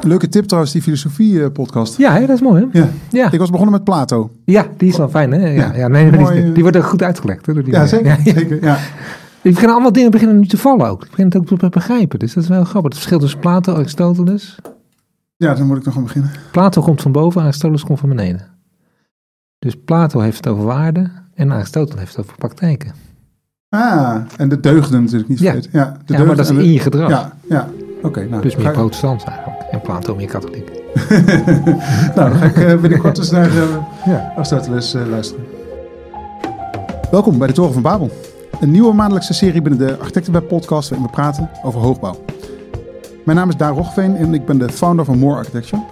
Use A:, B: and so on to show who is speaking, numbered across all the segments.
A: Leuke tip trouwens, die filosofie-podcast.
B: Ja, hè, dat is mooi hè?
A: Ja.
B: Ja.
A: Ik was begonnen met Plato.
B: Ja, die is wel fijn hè? Ja,
A: Ja.
B: ja. nee, die,
A: Mooi,
B: die,
A: eh.
B: wordt ook goed uitgelegd. Hè, door die
A: Ja, zeker.
B: Ja, ja.
A: zeker ja.
B: Ik begin allemaal dingen beginnen nu te vallen ook. Ik begin het ook te be- begrijpen. Dus dat is wel grappig. Het verschil tussen Plato en Aristoteles.
A: ja, dan moet ik nog aan beginnen.
B: Plato komt van boven, Aristoteles komt van beneden. Dus Plato heeft het over waarden en Aristoteles heeft het over praktijken.
A: Ah, en de deugden natuurlijk niet
B: Ja.
A: vergeten. Ja, de
B: ja, maar dat is in je gedrag.
A: Ja, ja. Oké, nou.
B: Dus meer protestant eigenlijk. En Plato meer katholiek.
A: nou, dan ga ik eh, binnenkort eens naar eh,
B: Ja.
A: Aristoteles eh, luisteren. Welkom bij de Toren van Babel. Een nieuwe maandelijkse serie binnen de Architectenweb podcast waarin we praten over hoogbouw. Mijn naam is Daan Roggeveen en ik ben de founder van More Architecture.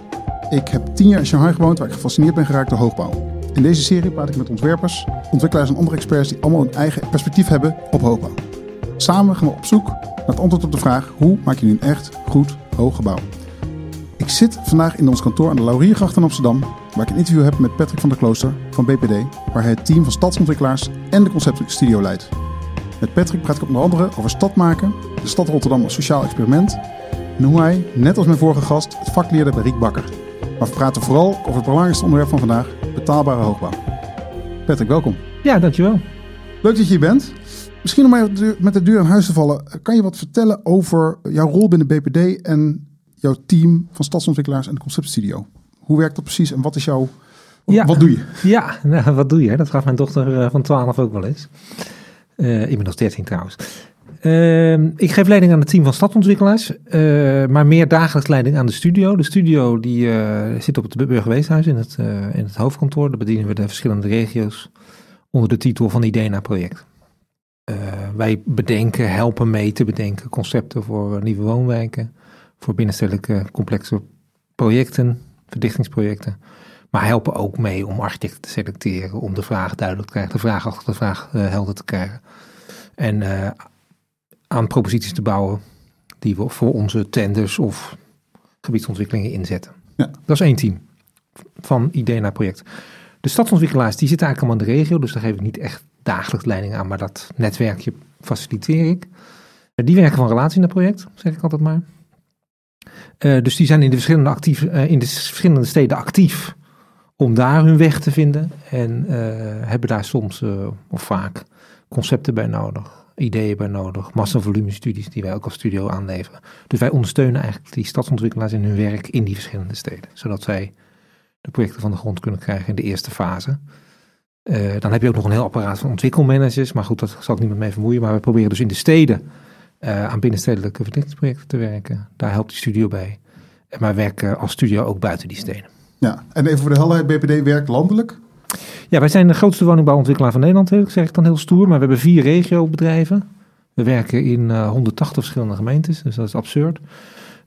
A: Ik heb tien jaar in Shanghai gewoond waar ik gefascineerd ben geraakt door hoogbouw. In deze serie praat ik met ontwerpers, ontwikkelaars en andere experts die allemaal een eigen perspectief hebben op hoogbouw. Samen gaan we op zoek naar het antwoord op de vraag hoe maak je nu een echt goed hoog gebouw. Ik zit vandaag in ons kantoor aan de Lauriergracht in Amsterdam, waar ik een interview heb met Patrick van der Klooster van BPD, waar hij het team van stadsontwikkelaars en de conceptstudio leidt. Met Patrick praat ik onder andere over stad maken, de stad Rotterdam als sociaal experiment en hoe hij, net als mijn vorige gast, het vak leerde bij Riek Bakker. Maar we praten vooral over het belangrijkste onderwerp van vandaag, betaalbare hoogbouw. Patrick, welkom.
B: Ja, dankjewel.
A: Leuk dat je hier bent. Misschien om met de deur aan huis te vallen, kan je wat vertellen over jouw rol binnen BPD en jouw team van stadsontwikkelaars en de conceptstudio? Hoe werkt dat precies en wat is jouw...
B: Ja.
A: Wat doe je?
B: Ja, nou, wat doe je? Dat vraagt mijn dochter eh, van 12 ook wel eens. Eh inmiddels 13 trouwens. Ehm, ik geef leiding aan het team van stadontwikkelaars, eh, maar meer dagelijks leiding aan de studio. De studio die zit op het Burgerweeshuis in het, in het hoofdkantoor. Daar bedienen we de verschillende regio's onder de titel van Idee naar project. Eh, wij bedenken, helpen mee te bedenken concepten voor nieuwe woonwijken, voor binnenstedelijke complexe projecten, verdichtingsprojecten. Maar helpen ook mee om architecten te selecteren, om de vraag duidelijk te krijgen, de vraag achter de vraag eh, helder te krijgen. En eh, aan proposities te bouwen die we voor onze tenders of gebiedsontwikkelingen inzetten.
A: Ja.
B: Dat is één team van idee naar project. De stadsontwikkelaars die zitten eigenlijk allemaal in de regio, dus daar geef ik niet echt dagelijks leiding aan, maar dat netwerkje faciliteer ik. Die werken van relatie naar project, zeg ik altijd maar. Eh, dus die zijn in de verschillende, actief, eh, in de verschillende steden actief om daar hun weg te vinden. En eh, hebben daar soms of vaak concepten bij nodig, ideeën bij nodig, massavolumestudies die wij ook als studio aanleveren. Dus wij ondersteunen eigenlijk die stadsontwikkelaars in hun werk in die verschillende steden, zodat zij de projecten van de grond kunnen krijgen in de eerste fase. Dan heb je ook nog een heel apparaat van ontwikkelmanagers, maar goed, dat zal ik niet met mee vermoeien. Maar we proberen dus in de steden eh, aan binnenstedelijke verdichtingsprojecten te werken. Daar helpt die studio bij. En Maar we werken als studio ook buiten die steden.
A: Ja, en even voor de helderheid, BPD werkt landelijk.
B: Ja, wij zijn de grootste woningbouwontwikkelaar van Nederland, zeg ik dan heel stoer. Maar we hebben vier regiobedrijven. We werken in eh, 180 verschillende gemeentes, dus dat is absurd.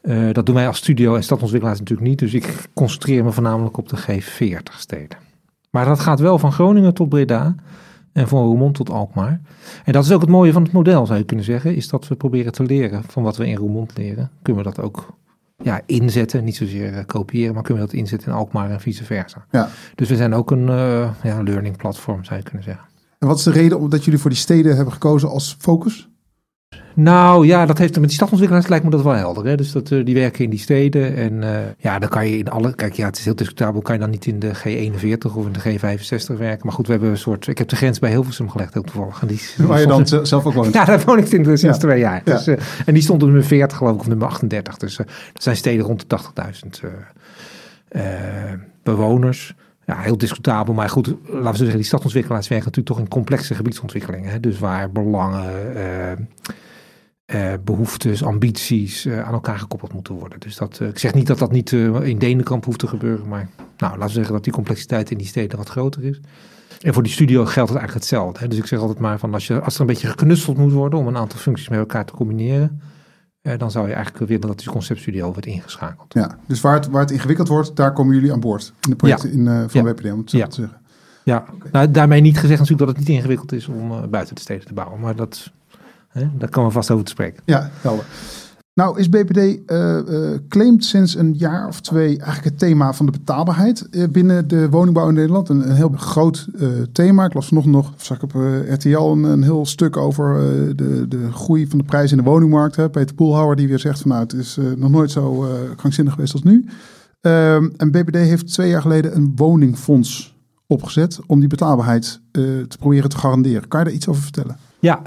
B: Eh, dat doen wij als studio en stadontwikkelaars natuurlijk niet. Dus ik concentreer me voornamelijk op de G40 steden. Maar dat gaat wel van Groningen tot Breda en van Roermond tot Alkmaar. En dat is ook het mooie van het model, zou je kunnen zeggen. Is dat we proberen te leren van wat we in Roermond leren. Kunnen we dat ook ja, inzetten, niet zozeer eh, kopiëren, maar kunnen we dat inzetten in Alkmaar en vice versa.
A: Ja.
B: Dus we zijn ook een eh, ja, learning platform, zou je kunnen zeggen.
A: En wat is de reden omdat jullie voor die steden hebben gekozen als focus?
B: Nou ja, dat heeft met die stadontwikkelaars lijkt me dat wel helder. Hè? Dus dat, eh, die werken in die steden. En eh, ja, dan kan je in alle. Kijk, ja, het is heel discutabel. Kan je dan niet in de G41 of in de G65 werken? Maar goed, we hebben een soort. Ik heb de grens bij Hilversum gelegd, heel toevallig. En die,
A: Waar je dan zelf ook woont.
B: Ja, daar woon ik sinds, sinds
A: Ja.
B: twee jaar.
A: Ja.
B: Dus, eh, en die stond op nummer 40, geloof ik, of nummer 38. Dus eh dat zijn steden rond de 80.000 eh, eh, bewoners. Ja, heel discutabel. Maar goed, laten we zeggen, die stadsontwikkelaars werken natuurlijk toch in complexe gebiedsontwikkelingen. Hè? Dus waar belangen, eh, eh, behoeftes, ambities eh, aan elkaar gekoppeld moeten worden. Dus dat, eh, ik zeg niet dat dat niet in Denenkamp hoeft te gebeuren. Maar nou, laten we zeggen dat die complexiteit in die steden wat groter is. En voor die studio geldt het eigenlijk hetzelfde. Hè? Dus ik zeg altijd maar van als, je, als er een beetje geknutseld moet worden om een aantal functies met elkaar te combineren, dan zou je eigenlijk willen dat die conceptstudio wordt ingeschakeld.
A: Ja, dus waar het, waar het ingewikkeld wordt, daar komen jullie aan boord. In de projecten in, van
B: Ja.
A: BPD, om het zo
B: Ja.
A: te zeggen.
B: Ja, nou, daarmee niet gezegd natuurlijk dat het niet ingewikkeld is om buiten de steden te bouwen. Maar dat, hè, daar komen we vast over te spreken.
A: Ja, helder. Nou is BPD uh, uh, claimt sinds een jaar of twee eigenlijk het thema van de betaalbaarheid uh, binnen de woningbouw in Nederland. Een, een heel groot thema. Ik las vanochtend nog, zag ik op RTL een, een, heel stuk over de, de groei van de prijs in de woningmarkt. Hè. Peter Poelhouwer die weer zegt van nou het is nog nooit zo krankzinnig geweest als nu. Ehm, en BPD heeft twee jaar geleden een woningfonds opgezet om die betaalbaarheid te proberen te garanderen. Kan je daar iets over vertellen?
B: Ja,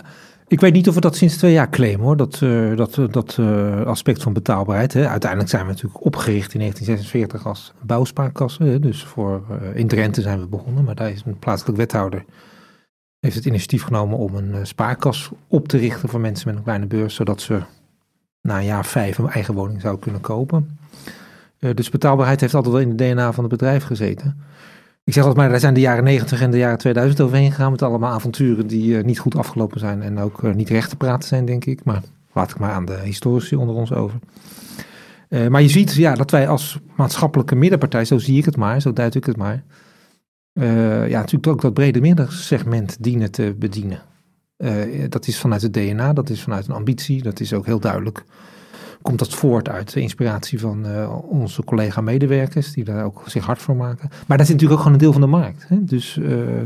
B: ik weet niet of we dat sinds twee jaar claimen hoor, dat, uh, dat, uh, dat uh, aspect van betaalbaarheid. Hè. Uiteindelijk zijn we natuurlijk opgericht in 1946 als bouwspaarkasse. Hè. Dus voor, in Drenthe zijn we begonnen, maar daar is een plaatselijk wethouder. Heeft het initiatief genomen om een spaarkas op te richten voor mensen met een kleine beurs, zodat ze na een jaar vijf een eigen woning zouden kunnen kopen. dus betaalbaarheid heeft altijd wel in het DNA van het bedrijf gezeten. Ik zeg altijd maar, daar zijn de jaren 90 en de jaren 2000 overheen gegaan met allemaal avonturen die uh, niet goed afgelopen zijn en ook uh, niet recht te praten zijn, denk ik. Maar laat ik maar aan de historici onder ons over. Uh, maar je ziet ja, dat wij als maatschappelijke middenpartij, zo zie ik het maar, zo duid ik het maar, ja, natuurlijk ook dat brede middensegment dienen te bedienen. dat is vanuit het DNA, dat is vanuit een ambitie, dat is ook heel duidelijk komt dat voort uit de inspiratie van uh, onze collega-medewerkers, die daar ook zich hard voor maken. Maar dat is natuurlijk ook gewoon een deel van de markt. Hè? Dus uh,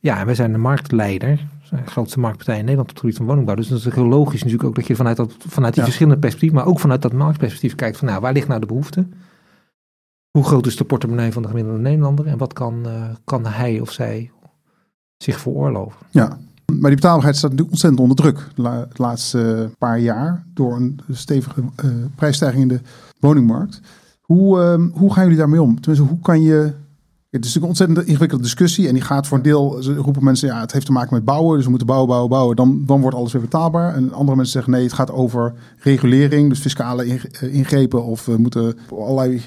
B: ja, wij zijn de marktleider, de grootste marktpartij in Nederland op het gebied van woningbouw. Dus dat is heel logisch natuurlijk ook dat je vanuit, dat, vanuit die verschillende perspectieven, maar ook vanuit dat marktperspectief kijkt van nou, waar ligt nou de behoefte? Hoe groot is de portemonnee van de gemiddelde Nederlander en wat kan, uh, kan hij of zij zich veroorloven?
A: Ja, maar die betaalbaarheid staat natuurlijk ontzettend onder druk de laatste paar jaar door een stevige uh, prijsstijging in de woningmarkt. Hoe, uh, hoe gaan jullie daarmee om? Tenminste, hoe kan je het is natuurlijk een ontzettend ingewikkelde discussie. En die gaat voor een deel, ze roepen mensen, ja, het heeft te maken met bouwen. Dus we moeten bouwen, bouwen, bouwen. Dan, dan wordt alles weer betaalbaar. En andere mensen zeggen, nee, het gaat over regulering. Dus fiscale eh, ingrepen. Of we moeten allerlei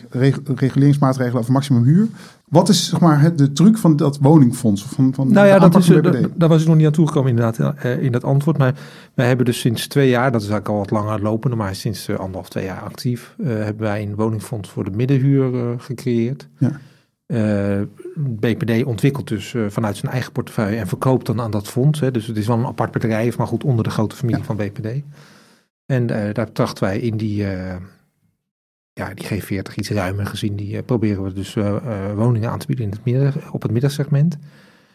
A: reguleringsmaatregelen over maximum huur. Wat is zeg maar, de truc van dat woningfonds? Van, van
B: nou ja, dat is, dat, daar was ik nog niet aan toegekomen inderdaad eh, in dat antwoord. Maar wij hebben dus sinds twee jaar, dat is eigenlijk al wat langer lopende, maar sinds anderhalf, twee jaar actief, uh, hebben wij een woningfonds voor de middenhuur uh, gecreëerd. Ja. Uh, BPD ontwikkelt dus uh, vanuit zijn eigen portefeuille en verkoopt dan aan dat fonds. Hè. Dus het is wel een apart bedrijf, maar goed onder de grote familie ja. van BPD. En uh, daar trachten wij in die, ja, die G40 iets ruimer gezien, die proberen we dus woningen aan te bieden in het midden, op het middensegment.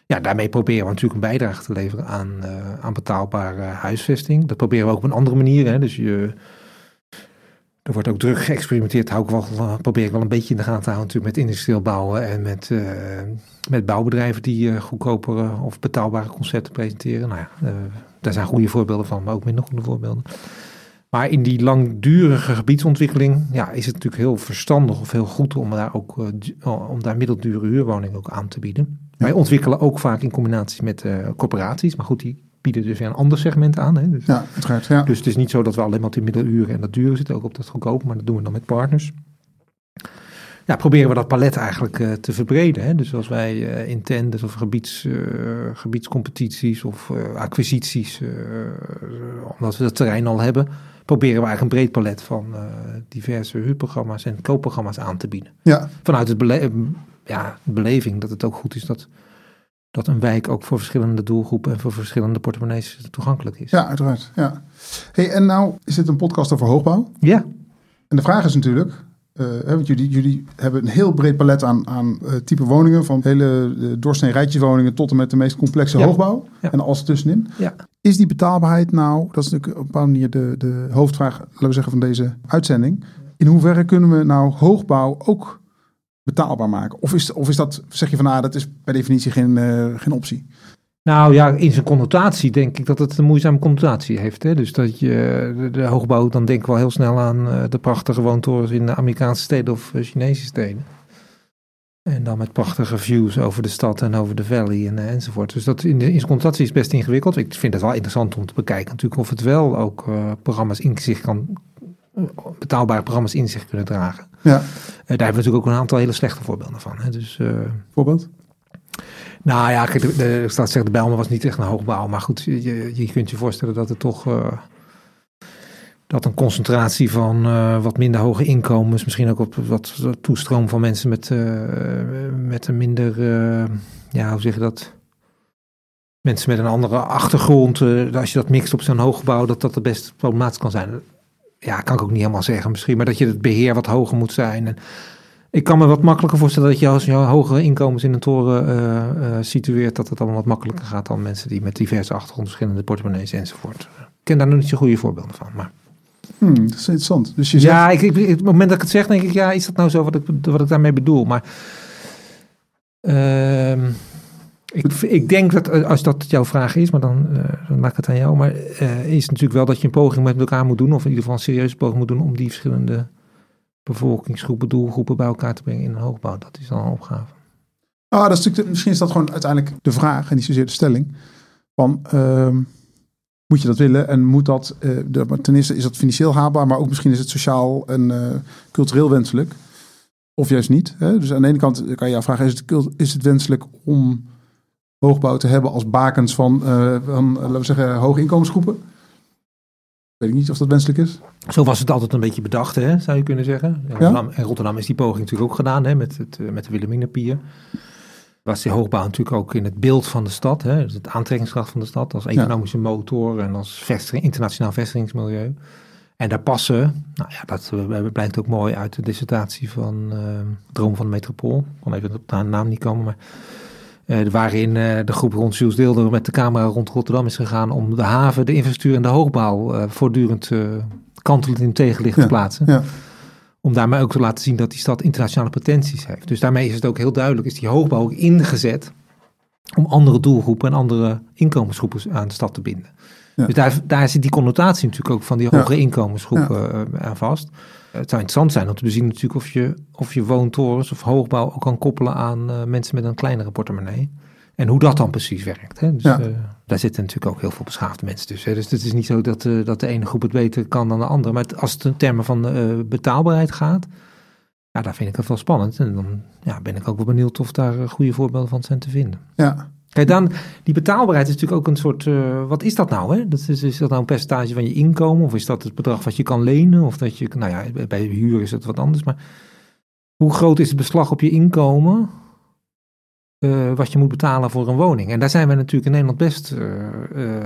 B: Ja, daarmee proberen we natuurlijk een bijdrage te leveren aan, aan betaalbare huisvesting. Dat proberen we ook op een andere manier. Hè. Dus je er wordt ook druk geëxperimenteerd. Hou ik wel, probeer ik wel een beetje in de gaten te houden natuurlijk met industrieel bouwen en met, uh, met bouwbedrijven die uh, goedkopere of betaalbare concepten presenteren. Nou ja, uh, daar zijn goede voorbeelden van, maar ook minder goede voorbeelden. Maar in die langdurige gebiedsontwikkeling ja, is het natuurlijk heel verstandig of heel goed om daar ook om daar middeldure huurwoningen ook aan te bieden. Wij ontwikkelen ook vaak in combinatie met corporaties, maar goed, die bieden dus weer een ander segment aan. Hè? Dus,
A: ja, uiteraard. Ja.
B: Dus het is niet zo dat we alleen maar op die middeluren en dat dure zitten, ook op dat goedkope, maar dat doen we dan met partners. Ja, proberen we dat palet eigenlijk uh, te verbreden. Hè? Dus als wij uh, in tenders of gebieds, uh, gebiedscompetities of acquisities, omdat we dat terrein al hebben, proberen we eigenlijk een breed palet van diverse huurprogramma's en koopprogramma's aan te bieden. Ja. Vanuit het bele ja, beleving dat het ook goed is dat dat een wijk ook voor verschillende doelgroepen en voor verschillende portemonnees toegankelijk is.
A: Ja, uiteraard. Ja. Hey, en nou is dit een podcast over hoogbouw.
B: Ja.
A: En de vraag is natuurlijk, uh, want jullie, jullie hebben een heel breed palet aan, aan uh, type woningen, van hele uh, doorsnee rijtjeswoningen tot en met de meest complexe ja. hoogbouw ja. en alles tussenin. Ja. Is die betaalbaarheid nou, dat is natuurlijk op een bepaalde manier de, de hoofdvraag, laten we zeggen, van deze uitzending. In hoeverre kunnen we nou hoogbouw ook betaalbaar maken? Of is, of is dat, zeg je van, ah, dat is per definitie geen, uh, geen optie?
B: Nou ja, in zijn connotatie denk ik dat het een moeizame connotatie heeft. Hè? Dus dat je de, hoogbouw, dan denken we wel heel snel aan uh, de prachtige woontorens in de Amerikaanse steden of uh, Chinese steden. En dan met prachtige views over de stad en over de valley en, enzovoort. Dus dat in, de, in zijn connotatie is best ingewikkeld. Ik vind het wel interessant om te bekijken natuurlijk of het wel ook programma's in zich kan betaalbare programma's in zich kunnen dragen. Ja. Uh, daar hebben we natuurlijk ook een aantal hele slechte voorbeelden van. Hè. Dus, uh,
A: Voorbeeld?
B: Nou ja, kijk, de, de, staat zeggen, de Bijlmer was niet echt een hoogbouw. Maar goed, je, je kunt je voorstellen dat het toch... Uh, dat een concentratie van wat minder hoge inkomens, misschien ook op wat toestroom van mensen met, met een minder, ja, hoe zeg je dat? Mensen met een andere achtergrond, als je dat mixt op zo'n hoogbouw, dat dat het best problematisch kan zijn ja, kan ik ook niet helemaal zeggen misschien, maar dat je het beheer wat hoger moet zijn. En ik kan me wat makkelijker voorstellen dat je als je hogere inkomens in een toren uh, situeert, dat het allemaal wat makkelijker gaat dan mensen die met diverse achtergronden, verschillende portemonnees enzovoort. Ik ken daar nog niet zo goede voorbeelden van, maar...
A: Hmm, dat is interessant. Dus je
B: ja, ik, ik, op het moment dat ik het zeg, denk ik, ja, is dat nou zo wat ik, wat ik daarmee bedoel? Maar uh, ik, ik, denk dat, eh, als dat jouw vraag is, maar dan, uh, laat ik het aan jou. Maar uh, is natuurlijk wel dat je een poging met elkaar moet doen, of in ieder geval een serieuze poging moet doen om die verschillende bevolkingsgroepen, doelgroepen bij elkaar te brengen in een hoogbouw. Dat is dan een opgave.
A: Ah, dat is misschien is dat gewoon uiteindelijk de vraag en niet zozeer de stelling. Van, uh, moet je dat willen en moet dat, de, ten eerste is dat financieel haalbaar, maar ook misschien is het sociaal en cultureel wenselijk. Of juist niet. Hè? Dus aan de ene kant kan je jou vragen, is het, is het wenselijk om hoogbouw te hebben als bakens van, uh, van laten we zeggen, hoge inkomensgroepen? Weet ik niet of dat wenselijk is.
B: Zo was het altijd een beetje bedacht, hè, zou je kunnen zeggen. In Rotterdam, ja? Rotterdam is die poging natuurlijk ook gedaan hè, met, het, met de Wilhelminapier. Was die hoogbouw natuurlijk ook in het beeld van de stad, hè, dus het aantrekkingskracht van de stad als economische ja. motor en als vestiging, internationaal vestigingsmilieu. En daar passen, nou ja, dat blijkt ook mooi uit de dissertatie van uh, Droom van de Metropool. Ik kon even op de naam niet komen, maar uh, waarin uh, de groep rond Jules Deelder met de camera rond Rotterdam is gegaan om de haven, de infrastructuur en de hoogbouw uh, voortdurend kantelend in tegenlicht ja, te plaatsen. Ja. Om daarmee ook te laten zien dat die stad internationale potenties heeft. Dus daarmee is het ook heel duidelijk, is die hoogbouw ook ingezet om andere doelgroepen en andere inkomensgroepen aan de stad te binden. Ja. Dus daar, daar zit die connotatie natuurlijk ook van die hogere inkomensgroepen aan vast. Het zou interessant zijn om te bezien natuurlijk of je, of je woontorens of hoogbouw ook kan koppelen aan uh, mensen met een kleinere portemonnee. En hoe dat dan precies werkt. Hè? Dus, ja. uh, daar zitten natuurlijk ook heel veel beschaafde mensen tussen. Dus het is niet zo dat, uh, dat de ene groep het beter kan dan de andere. Maar het, als het in termen van betaalbaarheid gaat, ja, daar vind ik het wel spannend. En dan ja, ben ik ook wel benieuwd of daar goede voorbeelden van zijn te vinden.
A: Ja,
B: Kijk, dan, die betaalbaarheid is natuurlijk ook een soort, uh, wat is dat nou? Hè? Dat is, is dat nou een percentage van je inkomen? Of is dat het bedrag wat je kan lenen? Of dat je, nou ja, bij huur is het wat anders. Maar hoe groot is het beslag op je inkomen? Uh, wat je moet betalen voor een woning. En daar zijn we natuurlijk in Nederland best. Uh,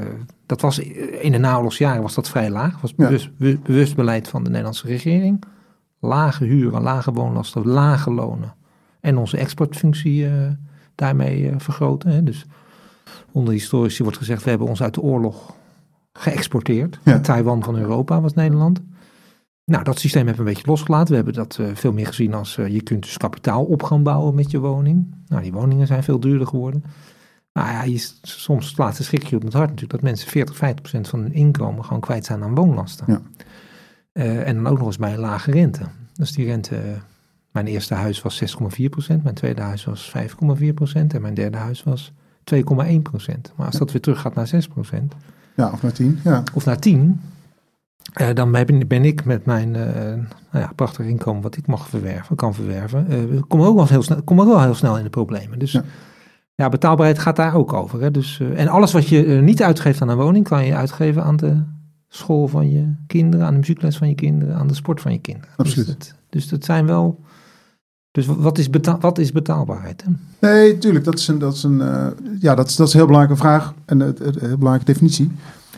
B: dat was in de naoorlogsjaren was dat vrij laag. Was bewust, ja. bewust beleid van de Nederlandse regering. Lage huren, lage woonlasten, lage lonen. En onze exportfunctie daarmee uh, vergroten. Hè. Dus onder historici wordt gezegd, we hebben ons uit de oorlog geëxporteerd. Ja. Taiwan van Europa was Nederland. Nou, dat systeem hebben we een beetje losgelaten. We hebben dat uh, veel meer gezien als uh, je kunt dus kapitaal op gaan bouwen met je woning. Nou, die woningen zijn veel duurder geworden. Nou ja, je, soms slaat de schrik je op het hart natuurlijk dat mensen 40, 50 procent van hun inkomen gewoon kwijt zijn aan woonlasten. Ja. Uh, en dan ook nog eens bij een lage rente. Dus die rente mijn eerste huis was 6,4%, mijn tweede huis was 5,4% en mijn derde huis was 2,1%. Maar als dat weer terug gaat naar 6%.
A: Ja, of naar 10. Ja.
B: Of naar 10. Uh, dan ben, ik met mijn uh, nou ja, prachtig inkomen wat ik mag verwerven, kan verwerven, uh, kom, ook wel heel snel, kom ook wel heel snel in de problemen. Dus ja, ja betaalbaarheid gaat daar ook over. Hè? Dus, en alles wat je niet uitgeeft aan een woning, kan je uitgeven aan de school van je kinderen, aan de muziekles van je kinderen, aan de sport van je kinderen.
A: Absoluut.
B: Dus dat, dus dat zijn wel dus wat is, betaal, wat is betaalbaarheid? Hè?
A: Nee, tuurlijk. Dat is een, dat is een, uh, ja, dat is, dat is een heel belangrijke vraag en een, een heel belangrijke definitie.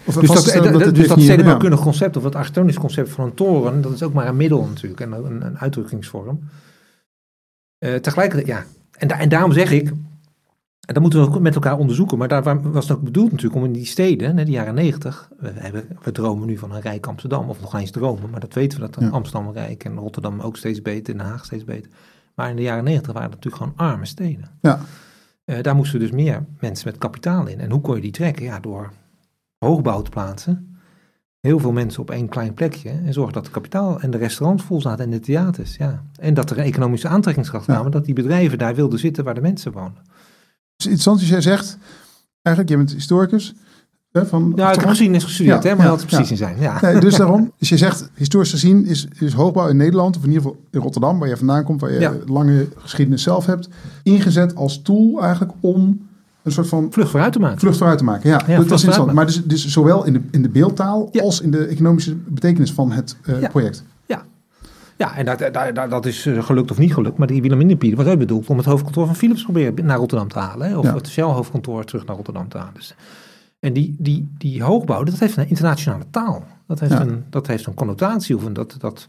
B: Of dus dat, dat, dat, dus dat stedenbouwkundig ja. concept of het architectonisch concept van een toren, dat is ook maar een middel natuurlijk en een, een uitdrukkingsvorm. Uh, tegelijkertijd, ja. En, da en daarom zeg ik, en dat moeten we ook met elkaar onderzoeken, maar daar was het ook bedoeld natuurlijk om in die steden, in de jaren negentig, we, we, dromen nu van een rijk Amsterdam, of nog eens dromen, maar dat weten we dat ja. Amsterdam rijk en Rotterdam ook steeds beter, Den Haag steeds beter. Maar in de jaren negentig waren het natuurlijk gewoon arme steden.
A: Ja.
B: Uh, daar moesten dus meer mensen met kapitaal in. En hoe kon je die trekken? Ja, door hoogbouw te plaatsen. Heel veel mensen op één klein plekje. En zorgen dat het kapitaal en de restaurants vol zaten en de theaters. Ja. En dat er economische aantrekkingskracht. Ja. Dat die bedrijven daar wilden zitten waar de mensen woonden.
A: Dus interessant als jij zegt, eigenlijk, je bent historicus. Van,
B: ja, geschiedenis gestudeerd, ja, hè, maar dat precies in zijn. Ja.
A: Nee, dus daarom, dus je zegt, historisch gezien is, is hoogbouw in Nederland, of in ieder geval in Rotterdam, waar je vandaan komt, waar je lange geschiedenis zelf hebt, ingezet als tool eigenlijk om een soort van...
B: Vlucht vooruit te maken.
A: Vlucht vooruit te maken, ja. ja dat was interessant. Maar dus, dus zowel in de, in de beeldtaal als in de economische betekenis van het uh, project.
B: Ja, ja, en dat, dat, dat is eh, gelukt of niet gelukt. Maar die Wilhelminapier was ook bedoeld om het hoofdkantoor van Philips proberen naar Rotterdam te halen. Hè? Of het Shell-hoofdkantoor terug naar Rotterdam te halen. Dus, en die, die, die hoogbouw, dat heeft een internationale taal. Dat heeft,
A: Ja.
B: een, dat heeft een connotatie. Of een, dat, dat,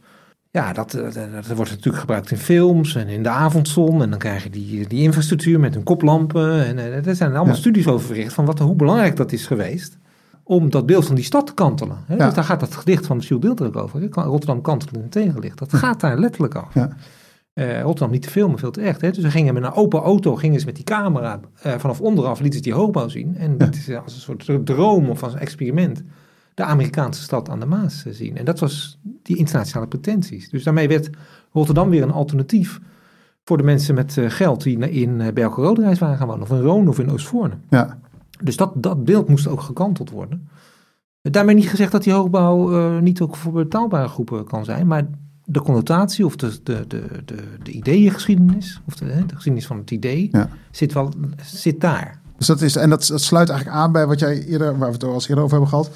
B: ja, dat, dat, dat wordt natuurlijk gebruikt in films en in de avondzon. En dan krijg je die, die infrastructuur met hun koplampen. En eh, er zijn allemaal
A: Ja.
B: studies over verricht van wat, hoe belangrijk dat is geweest. Om dat beeld van die stad te kantelen. Hè?
A: Ja.
B: Dus daar gaat dat gedicht van Jules Deelder ook over. Rotterdam kantelen in het tegenlicht. Dat gaat daar letterlijk over. Eh, Rotterdam niet te veel, maar veel te echt. Hè? Dus ze gingen met een open auto, gingen ze met die camera eh, vanaf onderaf, lieten ze die hoogbouw zien. En lieten ze als een soort droom of als een experiment de Amerikaanse stad aan de Maas eh, zien. En dat was die internationale pretenties. Dus daarmee werd Rotterdam weer een alternatief voor de mensen met geld die in uh, Berkel-Roderijs waren gaan wonen. Of in Roon of in Oostvoorne.
A: Ja,
B: Dus dat, dat beeld moest ook gekanteld worden. Daarmee niet gezegd dat die hoogbouw niet ook voor betaalbare groepen kan zijn, maar de connotatie of de, de, de, de, de ideeëngeschiedenis, of de, de geschiedenis van het idee,
A: Ja.
B: zit, wel, zit daar.
A: dus dat is, en dat, dat sluit eigenlijk aan bij wat jij eerder, waar we het al eens eerder over hebben gehad.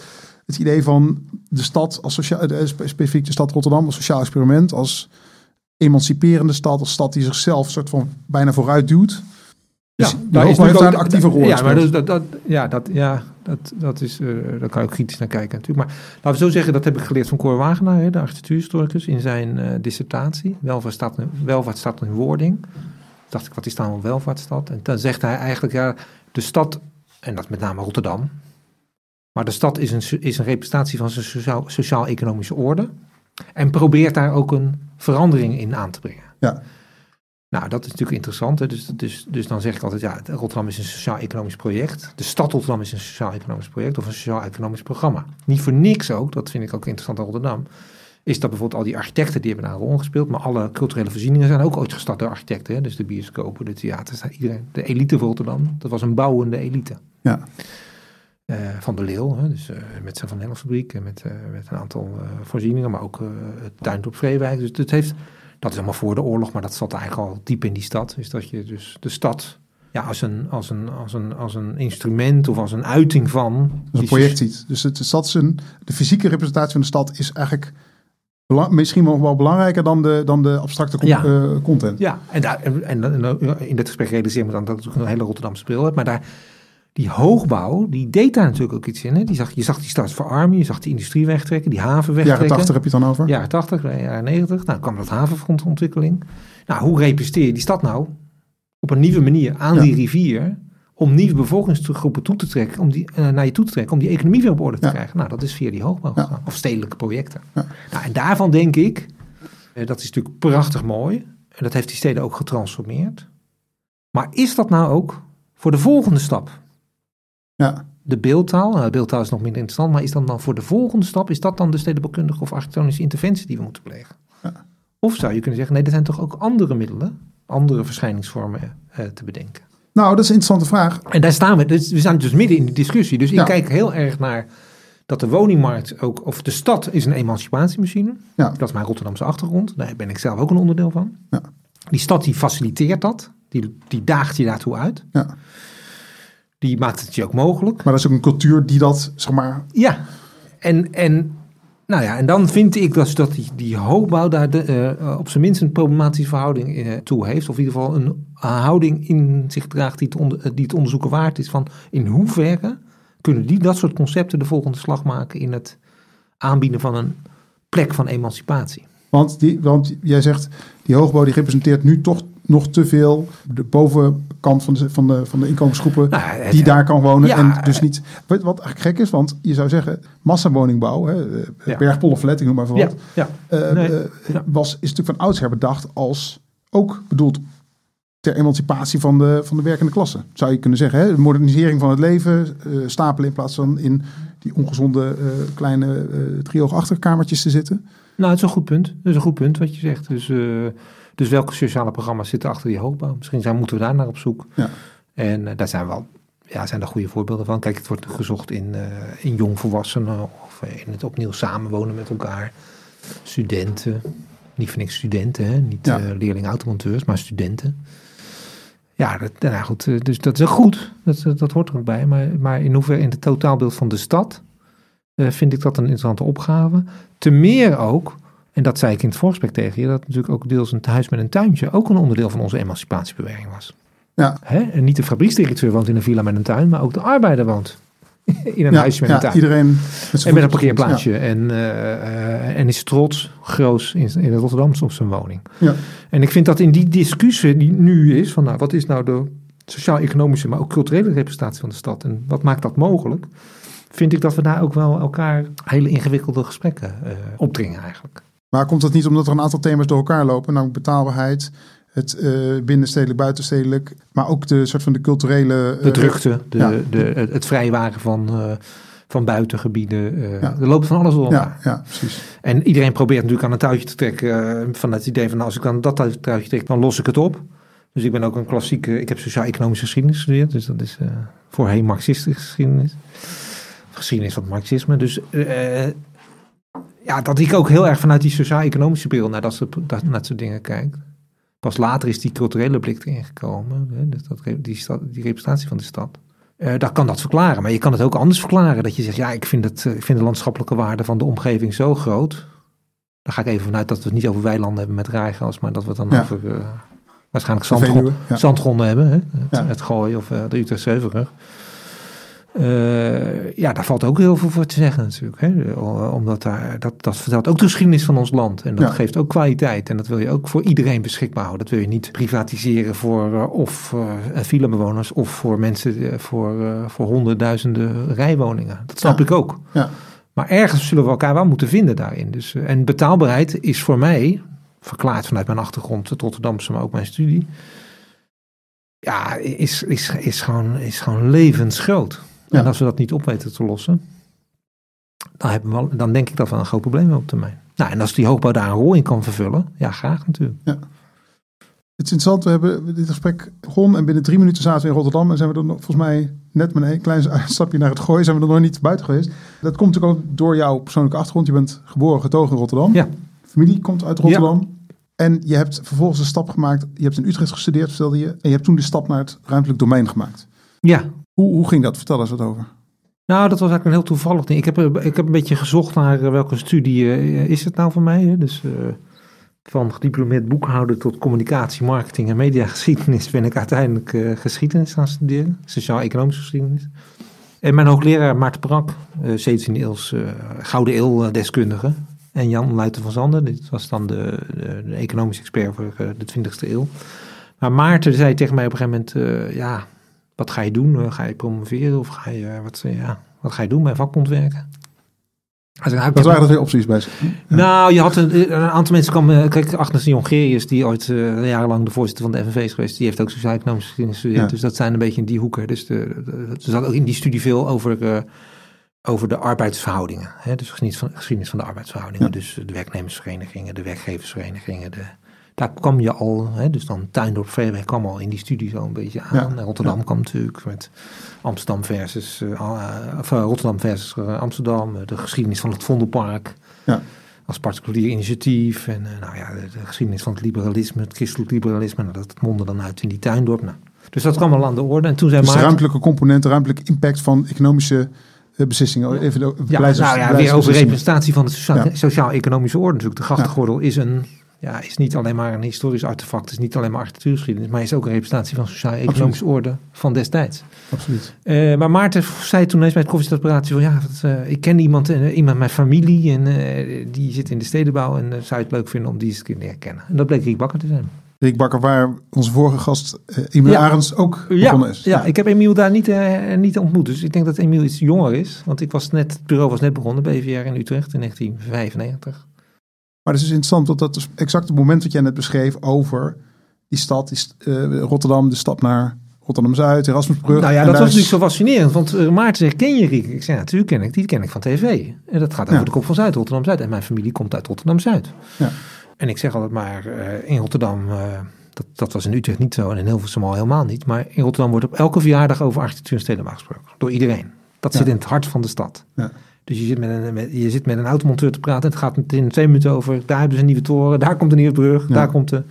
A: Het idee van de stad als sociaal, eh, spe- specifiek de stad Rotterdam als sociaal experiment, als emanciperende stad, als stad die zichzelf soort van bijna vooruit duwt. Dus die
B: daar
A: hoogbouw heeft daar een actieve rol in
B: Ja, maar dus dat, dat, ja, dat, ja dat, dat is, eh, daar kan je ook kritisch naar kijken natuurlijk. Maar laten we zo zeggen, dat heb ik geleerd van Cor Wagenaar, hè, de architectuurhistoricus, in zijn eh, dissertatie, welvaartstad, welvaartstad in wording. dacht ik, wat is nou een welvaartsstad? En dan zegt hij eigenlijk, ja, de stad, en dat is met name Rotterdam, maar de stad is een, is een representatie van zijn sociaal- sociaal-economische orde en probeert daar ook een verandering in aan te brengen.
A: Ja.
B: Nou, dat is natuurlijk interessant. Hè? Dus, dus, dus dan zeg ik altijd, ja, Rotterdam is een sociaal-economisch project. De stad Rotterdam is een sociaal-economisch project of een sociaal-economisch programma. Niet voor niks ook, dat vind ik ook interessant aan Rotterdam, is dat bijvoorbeeld al die architecten die hebben daar een rol gespeeld, maar alle culturele voorzieningen zijn ook ooit gestart door architecten. Hè? Dus de bioscopen, de theaters, iedereen, de elite van Rotterdam, dat was een bouwende elite.
A: Ja.
B: Eh, van de Leeuw, hè? dus eh, met zijn Van Hellenfabriek en met, eh, met een aantal voorzieningen, maar ook het Tuindorp Vreewijk. Dus het heeft, dat is allemaal voor de oorlog, maar dat zat eigenlijk al diep in die stad. Is dat je dus de stad ja, als, een, als, een, als, een, als een instrument of als een uiting van...
A: Als een project ziet. Dus het, de, stad een, de fysieke representatie van de stad is eigenlijk misschien wel, wel belangrijker dan de, dan de abstracte con-
B: Ja.
A: eh, content.
B: Ja, en, daar, en, en, in dit gesprek realiseer me dan dat het ook een hele Rotterdamse speel heeft. Maar daar, die hoogbouw, die deed daar natuurlijk ook iets in. Hè? Die zag, je zag die stad verarmen, je zag die industrie wegtrekken, die haven
A: Jaren
B: wegtrekken.
A: 80 heb je het dan over?
B: Jaren 80, jaren 90. Nou, kwam dat havenfrontontwikkeling. Nou, hoe representeer je die stad nou op een nieuwe manier aan
A: Ja.
B: die rivier... om nieuwe bevolkingsgroepen toe te trekken, om die, eh, naar je toe te trekken... om die economie weer op orde te krijgen? Nou, dat is via die hoogbouw
A: Ja.
B: Of stedelijke projecten. Nou, en daarvan denk ik, eh, dat is natuurlijk prachtig mooi... en dat heeft die steden ook getransformeerd. Maar is dat nou ook voor de volgende stap?
A: Ja.
B: de beeldtaal. De beeldtaal is nog minder interessant, maar is dan dan voor de volgende stap, is dat dan de stedenbouwkundige of architectonische interventie die we moeten plegen?
A: Ja.
B: Of zou je kunnen zeggen, nee, er zijn toch ook andere middelen, andere verschijningsvormen eh, te bedenken.
A: Nou, dat is een interessante vraag.
B: En daar staan we, dus we staan dus midden in die discussie. Dus
A: Ja.
B: ik kijk heel erg naar dat de woningmarkt ook, of de stad is een emancipatiemachine.
A: Ja.
B: Dat is mijn Rotterdamse achtergrond, daar ben ik zelf ook een onderdeel van.
A: Ja.
B: Die stad die faciliteert dat, die, die daagt je daartoe uit.
A: Ja.
B: Die maakt het je ook mogelijk.
A: Maar dat is ook een cultuur die dat, zeg maar...
B: Ja, en, en, nou ja, en dan vind ik dus dat die, die hoogbouw daar de, eh, op zijn minst een problematische verhouding eh, toe heeft. Of in ieder geval een houding in zich draagt die het, onder, eh, die het onderzoeken waard is. Van in hoeverre kunnen die dat soort concepten de volgende slag maken in het aanbieden van een plek van emancipatie.
A: Want, die, want jij zegt, die hoogbouw die representeert nu toch nog te veel de bovenkant van de, van de, van de inkomensgroepen
B: Nou, het-
A: die daar kan wonen.
B: Ja,
A: en dus niet, wat, wat eigenlijk gek is, want je zou zeggen, massawoningbouw, hè, eh,
B: Ja.
A: Bergpollenflat, ik noem maar
B: Ja,
A: wat,
B: ja.
A: eh,
B: Nee,
A: eh,
B: ja.
A: was, is natuurlijk van oudsher bedacht als ook bedoeld ter emancipatie van de, van de werkende klasse. Zou je kunnen zeggen, hè? de modernisering van het leven, stapelen in plaats van in die ongezonde kleine eh driehoog achterkamertjes te zitten.
B: Nou, het is een goed punt. Dat is een goed punt wat je zegt. Dus, dus welke sociale programma's zitten achter die hoogbouw? Misschien zijn, moeten we daar naar op zoek.
A: Ja.
B: En eh, daar zijn wel, ja, zijn er goede voorbeelden van. Kijk, het wordt gezocht in, eh, in jongvolwassenen of eh, in het opnieuw samenwonen met elkaar. Studenten, niet voor niks studenten, hè? niet
A: Ja.
B: eh leerling-automonteurs, maar studenten. Ja, dat, nou goed, dus dat is goed. Dat, dat, hoort er ook bij. Maar, maar in hoeverre in het totaalbeeld van de stad vind ik dat een interessante opgave. Te meer ook, en dat zei ik in het voorgesprek tegen je, dat natuurlijk ook deels een huis met een tuintje ook een onderdeel van onze emancipatiebeweging was.
A: Ja.
B: Hè? En niet de fabrieksdirecteur woont in een villa met een tuin, maar ook de arbeider woont in een
A: Ja,
B: huisje met
A: ja,
B: een tuin.
A: iedereen met
B: En met een parkeerplaatsje. En, eh, eh, en is trots, groot in, in Rotterdam op zijn woning.
A: Ja.
B: En ik vind dat in die discussie die nu is, van nou, wat is nou de sociaal-economische, maar ook culturele representatie van de stad en wat maakt dat mogelijk, vind ik dat we daar ook wel elkaar hele ingewikkelde gesprekken eh, opdringen eigenlijk.
A: Maar komt dat niet omdat er een aantal thema's door elkaar lopen? Nou, betaalbaarheid, het eh, binnenstedelijk, buitenstedelijk, maar ook de soort van de culturele... eh,
B: De drukte, de,
A: ja.
B: de, het, vrijwaren van, eh, van buitengebieden,
A: Ja.
B: er loopt van alles door.
A: Ja, ja, precies.
B: En iedereen probeert natuurlijk aan een touwtje te trekken van het idee van nou, als ik dan dat touwtje trek, dan los ik het op. Dus ik ben ook een klassieke, ik heb sociaal-economische geschiedenis gestudeerd, dus dat is voorheen marxistische geschiedenis. Geschiedenis van het marxisme. Dus eh, ja, dat ik ook heel erg vanuit die sociaal-economische bril naar dat, soort, dat, naar dat soort dingen kijk. Pas later is die culturele blik erin gekomen, hè, dus dat, die, stad, die representatie van de stad. Dat kan dat verklaren, maar je kan het ook anders verklaren. Dat je zegt, ja, ik vind, het, eh, ik vind de landschappelijke waarde van de omgeving zo groot. Dan ga ik even vanuit dat we het niet over weilanden hebben met raaigas, maar dat we het dan
A: Ja.
B: over eh, waarschijnlijk
A: ja.
B: zandgronden hebben. Hè? Het,
A: Ja.
B: het Gooi of eh, de Utrechtse Heuvelrug. Eh, ja, daar valt ook heel veel voor te zeggen natuurlijk. Hè? O- Omdat daar, dat, dat vertelt ook de geschiedenis van ons land. En dat
A: Ja.
B: geeft ook kwaliteit. En dat wil je ook voor iedereen beschikbaar houden. Dat wil je niet privatiseren voor eh, of eh villa-bewoners... of voor mensen, eh, voor, eh, voor honderdduizenden rijwoningen. Dat snap
A: Ja.
B: ik ook.
A: Ja.
B: Maar ergens zullen we elkaar wel moeten vinden daarin. Dus, eh, en betaalbaarheid is voor mij, verklaard vanuit mijn achtergrond, het Rotterdamse, maar ook mijn studie, ja, is, is, is, gewoon, is gewoon levensgroot.
A: Ja.
B: En als we dat niet op weten te lossen, dan, hebben we, dan denk ik dat we een groot probleem hebben op termijn. Nou, en als die hoogbouw daar een rol in kan vervullen, ja, graag natuurlijk.
A: Het is interessant, we hebben dit gesprek begonnen en binnen drie minuten zaten we in Rotterdam en zijn we er nog, volgens mij net met een klein uitstapje naar het gooien, zijn we er nog niet buiten geweest. Dat komt natuurlijk ook door jouw persoonlijke achtergrond. Je bent geboren, getogen in Rotterdam.
B: Ja.
A: Familie komt uit Rotterdam. En je hebt vervolgens de stap gemaakt. Je hebt in Utrecht gestudeerd, vertelde je. En je hebt toen de stap naar het ruimtelijk domein gemaakt.
B: Ja,
A: Hoe, hoe ging dat? Vertel eens wat over.
B: Nou, dat was eigenlijk een heel toevallig ding. Ik heb, eh, ik heb een beetje gezocht naar eh, welke studie eh, is het nou voor mij. Hè? Dus van gediplomeerd boekhouder tot communicatie, marketing en mediageschiedenis ben ik uiteindelijk eh, geschiedenis gaan studeren. Sociaal-economische geschiedenis. En mijn hoogleraar Maarten Brak, 17e eeuws eh, Gouden Eeuw deskundige. En Jan Luiten van Zanden, dit was dan de, de, economische expert voor de 20e eeuw. Maar Maarten zei tegen mij op een gegeven moment, ja, wat ga je doen? Eh, Ga je promoveren of ga je, eh, wat, eh, ja, wat ga je doen bij vakbond werken? Nou,
A: Wat
B: heb-
A: waren dat weer opties bij
B: nou, je had een, een aantal mensen kwamen. Kijk, Agnes Jongerius, die ooit eh, jarenlang de voorzitter van de FNV is geweest, die heeft ook sociaal-economische geschiedenis gestudeerd.
A: Ja.
B: Dus dat zijn een beetje in die hoeken. Dus de, de- er zat ook in die studie veel over, over de arbeidsverhoudingen. Hè? Dus geschiedenis van, geschiedenis van de arbeidsverhoudingen.
A: Ja.
B: Dus de werknemersverenigingen, de werkgeversverenigingen. De, daar kwam je al, hè? dus dan Tuindorp, Vreeweg kwam al in die studie zo een beetje aan.
A: Ja.
B: Rotterdam
A: Ja.
B: kwam natuurlijk met Amsterdam versus, eh, of, eh, Rotterdam versus eh, Amsterdam. eh, de geschiedenis van het Vondelpark
A: Ja.
B: als particulier initiatief. En eh, nou ja, de, de geschiedenis van het liberalisme, het christelijk liberalisme. Nou, dat mondde dan uit in die tuindorp. Nou, dus dat kwam al aan de orde. En toen zei
A: Dus de ruimtelijke component, de ruimtelijke impact van economische eh, beslissingen. Even de
B: Ja, nou ja, weer over representatie van de sociaal-economische orde natuurlijk. De grachtengordel is, een, ja, is niet alleen maar een historisch artefact, is niet alleen maar architectuurgeschiedenis, maar is ook een representatie van sociaal-economische orde van destijds.
A: Absoluut.
B: Eh, maar Maarten zei toen eens bij het koffiezetapparaatje van ja, eh, ik ken iemand, eh, iemand uit mijn familie en die zit in de stedenbouw en zou je het leuk vinden om die eens te kunnen leren kennen. En dat bleek Riek Bakker te zijn.
A: Rick Bakker, waar onze vorige gast Emil
B: Ja.
A: Arends ook
B: Ja,
A: begonnen is.
B: ja, ik heb Emiel daar niet, niet ontmoet. Dus ik denk dat Emiel iets jonger is. Want ik was net, het bureau was net begonnen, BVR in Utrecht in 1995.
A: Maar het is interessant, want dat is exact het moment wat jij net beschreef over die stad, die eh, Rotterdam, de stap naar Rotterdam-Zuid, Erasmusbrug.
B: Nou ja, dat was
A: is-
B: natuurlijk zo fascinerend. Want eh, Maarten zegt, ken je Riek? Ik zei, ja, natuurlijk ken ik. Die ken ik van tv. En dat gaat over
A: Ja.
B: de kop van Zuid, Rotterdam-Zuid. En mijn familie komt uit Rotterdam-Zuid.
A: Ja.
B: En ik zeg altijd maar, eh, in Rotterdam, dat, dat was in Utrecht niet zo. En in Hilversum al helemaal niet. Maar in Rotterdam wordt op elke verjaardag over architectuur en stedenbouw gesproken. Door iedereen. Dat zit in het hart van de stad.
A: Ja.
B: Dus je zit, met een, met, je zit met een automonteur te praten. Het gaat in twee minuten over. Daar hebben ze een nieuwe toren. Daar komt een nieuwe brug.
A: Ja.
B: Daar komt de.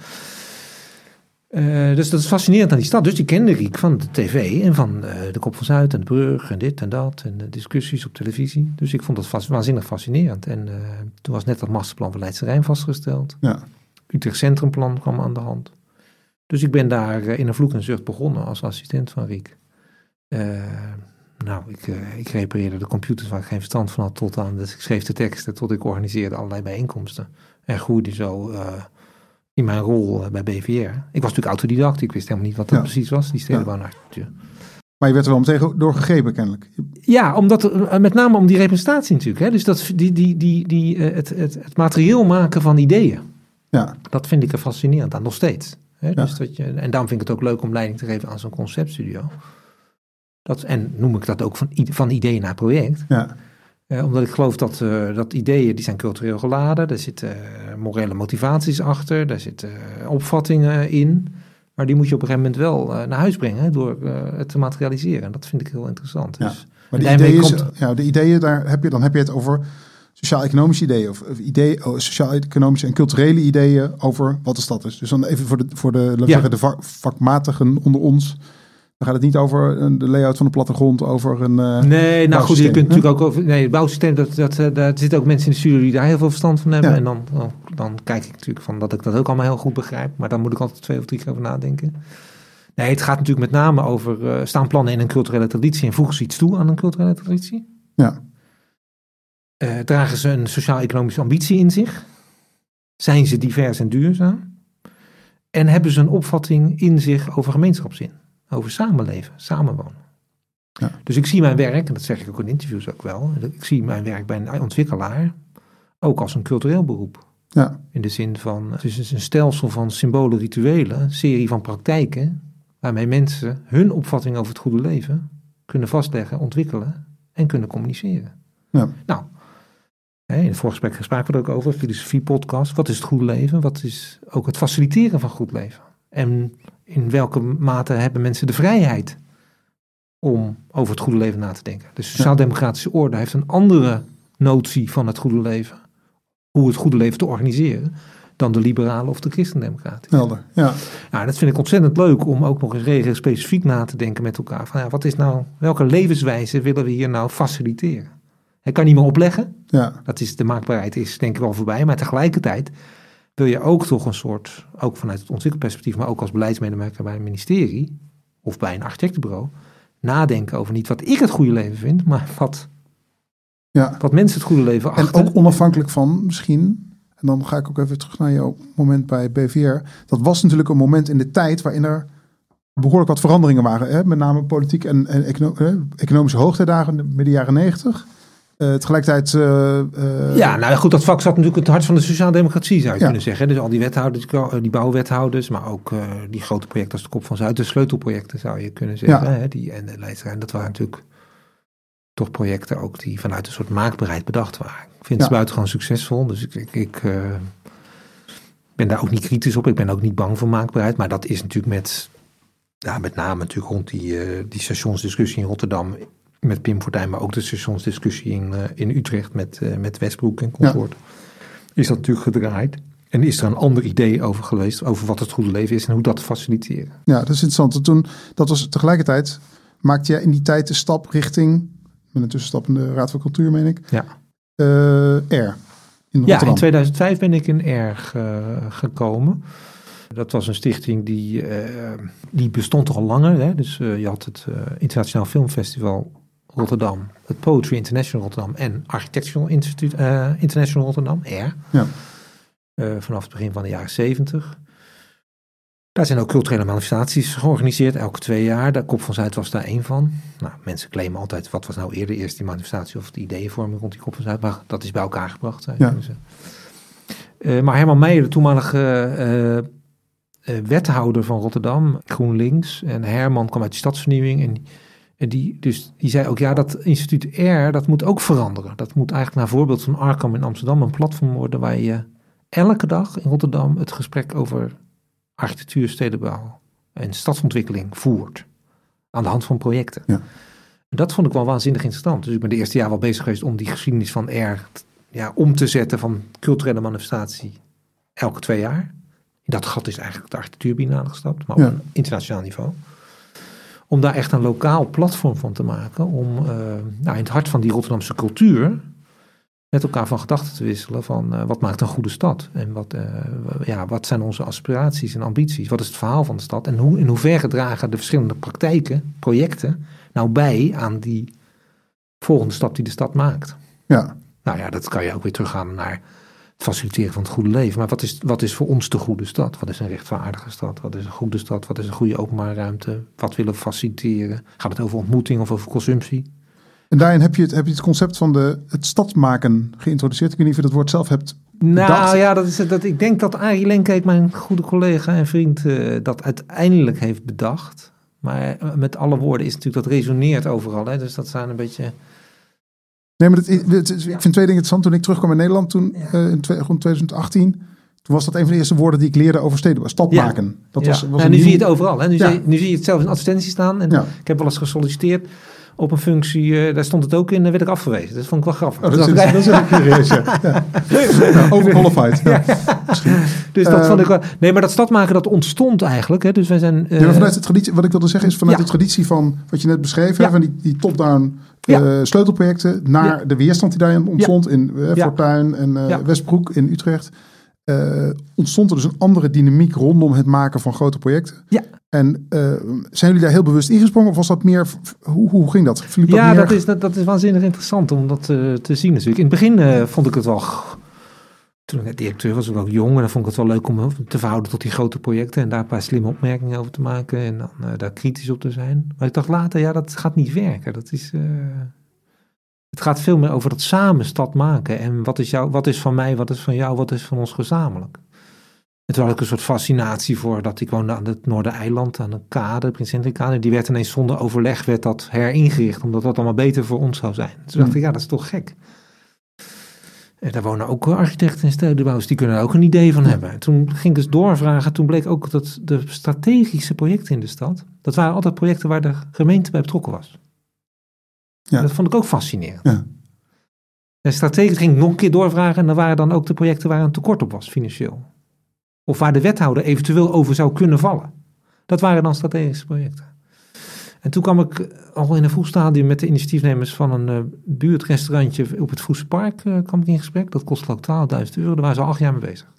B: Eh, dus dat is fascinerend aan die stad. Dus die kende Riek van de tv en van eh, de Kop van Zuid en de brug en dit en dat. En de discussies op televisie. Dus ik vond dat vast, waanzinnig fascinerend. En eh, toen was net dat masterplan van Leidse Rijn vastgesteld.
A: Ja.
B: Utrecht Centrumplan kwam aan de hand. Dus ik ben daar in een vloek en zucht begonnen als assistent van Riek. Eh, nou, ik, uh, ik repareerde de computers waar ik geen verstand van had tot aan, dus ik schreef de teksten tot ik organiseerde allerlei bijeenkomsten. En groeide zo uh, in mijn rol bij BVR. Ik was natuurlijk autodidact, ik wist helemaal niet wat dat ja. precies was, die stedenbouwnarchitectuur.
A: Maar je werd er wel meteen doorgegrepen, kennelijk.
B: Ja, omdat, met name om die representatie natuurlijk. Hè? Dus dat, die, die, die, die, het, het, het materieel maken van ideeën.
A: Ja.
B: Dat vind ik er fascinerend aan, nog steeds. Hè? Dus dat je, en daarom vind ik het ook leuk om leiding te geven aan zo'n conceptstudio. Dat, en noem ik dat ook van, van idee naar project.
A: Ja.
B: Uh, omdat ik geloof dat, uh, dat ideeën, die zijn cultureel geladen. Daar zitten uh, morele motivaties achter. Daar zitten opvattingen in. Maar die moet je op een gegeven moment wel naar huis brengen door het te materialiseren. En dat vind ik heel interessant.
A: Ja.
B: Dus,
A: maar de ideeën, komt... ja, de ideeën, daar heb je, dan heb je het over sociaal-economische ideeën. Of, of ideeën, oh, sociaal-economische en culturele ideeën over wat de stad is. Dus dan even voor de, voor de, ja. zeggen, de vakmatigen onder ons dan gaat het niet over de layout van de plattegrond, over een. Uh,
B: nee, nou goed, je kunt natuurlijk ook over. Nee, het bouwsysteem, dat, dat, uh, daar zitten ook mensen in de studio die daar heel veel verstand van hebben. Ja. En dan, dan, dan, kijk ik natuurlijk van dat ik dat ook allemaal heel goed begrijp. Maar dan moet ik altijd twee of drie keer over nadenken. Nee, het gaat natuurlijk met name over. Uh, staan plannen in een culturele traditie en voegen ze iets toe aan een culturele traditie?
A: Ja.
B: dragen ze een sociaal-economische ambitie in zich? Zijn ze divers en duurzaam? En hebben ze een opvatting in zich over gemeenschapszin? Over samenleven, samenwonen.
A: Ja.
B: Dus ik zie mijn werk, en dat zeg ik ook in interviews ook wel, ik zie mijn werk bij een ontwikkelaar ook als een cultureel beroep.
A: Ja.
B: In de zin van, het is een stelsel van symbolen, rituelen, een serie van praktijken, waarmee mensen hun opvatting over het goede leven kunnen vastleggen, ontwikkelen en kunnen communiceren.
A: Ja.
B: Nou, in het vorige gesprek spraken we er ook over, filosofie podcast. Wat is het goede leven? Wat is ook het faciliteren van goed leven? En in welke mate hebben mensen de vrijheid om over het goede leven na te denken. De sociaal-democratische orde heeft een andere notie van het goede leven. Hoe het goede leven te organiseren. Dan de liberale of de christendemocratie.
A: Helder, ja.
B: Nou, dat vind ik ontzettend leuk om ook nog eens regio specifiek na te denken met elkaar. Van ja, wat is nou, welke levenswijze willen we hier nou faciliteren? Ik kan niet meer opleggen.
A: Ja.
B: Dat is, de maakbaarheid is denk ik wel voorbij. Maar tegelijkertijd wil je ook toch een soort, ook vanuit het ontwikkelperspectief, maar ook als beleidsmedewerker bij een ministerie of bij een architectenbureau, nadenken over niet wat ik het goede leven vind, maar wat,
A: ja.
B: wat mensen het goede leven achten.
A: En ook onafhankelijk van misschien, en dan ga ik ook even terug naar jouw moment bij BVR. Dat was natuurlijk een moment in de tijd waarin er behoorlijk wat veranderingen waren. Hè? Met name politiek en, en economische hoogtijdagen midden jaren negentig. Uh, tegelijkertijd. Uh,
B: ja, nou goed, dat vak zat natuurlijk het hart van de sociaaldemocratie, zou je kunnen zeggen. Dus al die wethouders, die bouwwethouders, maar ook die grote projecten als de Kop van Zuid, de sleutelprojecten zou je kunnen zeggen.
A: Ja.
B: Hè, die, en de Leidsterrein, dat waren natuurlijk toch projecten ook die vanuit een soort maakbaarheid bedacht waren. Ik vind ja. ze buitengewoon succesvol, dus ik, ik, ik ben daar ook niet kritisch op. Ik ben ook niet bang voor maakbaarheid, maar dat is natuurlijk met, ja, met name natuurlijk rond die, die stationsdiscussie in Rotterdam met Pim Fortuyn, maar ook de stationsdiscussie in, uh, in Utrecht met, uh, met Westbroek en Comfort. Ja. Is dat natuurlijk gedraaid. En is er een ander idee over geweest, over wat het goede leven is en hoe dat faciliteren.
A: Ja, dat is interessant. Toen, dat was tegelijkertijd, maakte jij in die tijd de stap richting, met een tussenstap in de Raad van Cultuur, meen ik,
B: ja.
A: Uh, R.
B: In ja, in 2005 ben ik in R ge, gekomen. Dat was een stichting die, uh, die bestond al langer. Hè? Dus je had het Internationaal Filmfestival Rotterdam, het Poetry International Rotterdam en Architectural Institute International Rotterdam, R.
A: Ja.
B: vanaf het begin van de jaren zeventig. Daar zijn ook culturele manifestaties georganiseerd, elke twee jaar. De Kop van Zuid was daar één van. Nou, mensen claimen altijd, wat was nou eerder eerst die manifestatie of de ideeënvorming rond die Kop van Zuid. Maar dat is bij elkaar gebracht.
A: Ja.
B: Uh, maar Herman Meijer, de toenmalige uh, wethouder van Rotterdam, GroenLinks. En Herman kwam uit de stadsvernieuwing. En en die, dus die zei ook, ja, dat instituut R, dat moet ook veranderen. Dat moet eigenlijk naar voorbeeld van Arkham in Amsterdam een platform worden waar je elke dag in Rotterdam het gesprek over architectuur, stedenbouw en stadsontwikkeling voert. Aan de hand van projecten.
A: Ja.
B: Dat vond ik wel waanzinnig interessant. Dus ik ben de eerste jaar wel bezig geweest om die geschiedenis van R ja, om te zetten van culturele manifestatie elke twee jaar. In dat gat is eigenlijk de architectuurbiennale gestapt, maar op een internationaal niveau om daar echt een lokaal platform van te maken. Om uh, nou, in het hart van die Rotterdamse cultuur met elkaar van gedachten te wisselen van uh, wat maakt een goede stad? En wat, uh, ja, wat zijn onze aspiraties en ambities? Wat is het verhaal van de stad? En hoe, in hoeverre dragen de verschillende praktijken, projecten nou bij aan die volgende stap die de stad maakt.
A: Ja.
B: Nou ja, dat kan je ook weer teruggaan naar faciliteren van het goede leven. Maar wat is, wat is voor ons de goede stad? Wat is een rechtvaardige stad? Wat is een goede stad? Wat is een goede openbare ruimte? Wat willen we faciliteren? Gaat het over ontmoeting of over consumptie?
A: En daarin heb je het, heb je het concept van de, het stadsmaken geïntroduceerd. Ik weet niet of je dat woord zelf hebt
B: Nou ja, dat is, dat, ik denk dat Arie Lenkeek, mijn goede collega en vriend, eh, dat uiteindelijk heeft bedacht. Maar eh, met alle woorden is natuurlijk, dat resoneert overal. Hè? Dus dat zijn een beetje...
A: Nee, maar het, ik vind twee dingen interessant. Toen ik terugkwam in Nederland, toen eh, in twee- rond 2018, toen was dat een van de eerste woorden die ik leerde over steden. Stad maken. Dat was, was
B: Nou, nu
A: nieuw-
B: zie je het overal. Hè? Nu, zie, nu zie je het zelf in advertenties staan. En ik heb wel eens gesolliciteerd op een functie. eh, daar stond het ook in, daar werd ik afgewezen. Dat vond ik wel grappig.
A: Oh, dat,
B: Dus
A: is,
B: dat-
A: dat is ook curieus, ja. ja. Ja, overqualified. Ja.
B: dus dat
A: Ehm,
B: vond ik wel. Nee, maar dat stadmaken dat ontstond eigenlijk. Hè? Dus wij zijn. eh,
A: Ja, vanuit de traditie, wat ik wilde zeggen is vanuit de traditie van wat je net beschreef, hè,
B: Ja.
A: van die, die top-down
B: Ja.
A: eh, sleutelprojecten naar
B: Ja.
A: de weerstand die daarin ontstond in
B: Ja.
A: Fortuin en eh. Westbroek in Utrecht. ontstond er dus een andere dynamiek rondom het maken van grote projecten.
B: Ja.
A: En zijn jullie daar heel bewust ingesprongen of was dat meer, hoe, hoe ging dat?
B: Ja,
A: meer-
B: dat is, dat, dat is waanzinnig interessant om dat te zien natuurlijk. In het begin vond ik het wel... Toen ik net directeur was, was ik ook jong. En dan vond ik het wel leuk om me te verhouden tot die grote projecten. En daar een paar slimme opmerkingen over te maken. En dan eh, daar kritisch op te zijn. Maar ik dacht later, ja, dat gaat niet werken. Dat is... eh, het gaat veel meer over dat samen stad maken. En wat is, jou, wat is van mij, wat is van jou, wat is van ons gezamenlijk. En toen had ik een soort fascinatie voor dat ik woonde aan het Noordereiland, aan een kade, Prins Hendrikkade. Die werd ineens zonder overleg werd dat heringericht, omdat dat allemaal beter voor ons zou zijn. Toen dacht
A: Hmm.
B: ik, ja, dat is toch gek. En daar wonen ook architecten en stedenbouwers, die kunnen er ook een idee van hebben. En toen ging ik dus doorvragen, toen bleek ook dat de strategische projecten in de stad, dat waren altijd projecten waar de gemeente bij betrokken was.
A: Ja.
B: Dat vond ik ook fascinerend.
A: Ja.
B: En strategisch ging ik nog een keer doorvragen en dan waren dan ook de projecten waar een tekort op was, financieel. Of waar de wethouder eventueel over zou kunnen vallen. Dat waren dan strategische projecten. En toen kwam ik eh, al in een vroeg stadium met de initiatiefnemers van een eh, buurtrestaurantje op het Vroegse Park eh, kwam ik in gesprek. Dat kostte ook 12.000 euro. Daar waren ze al acht jaar mee bezig.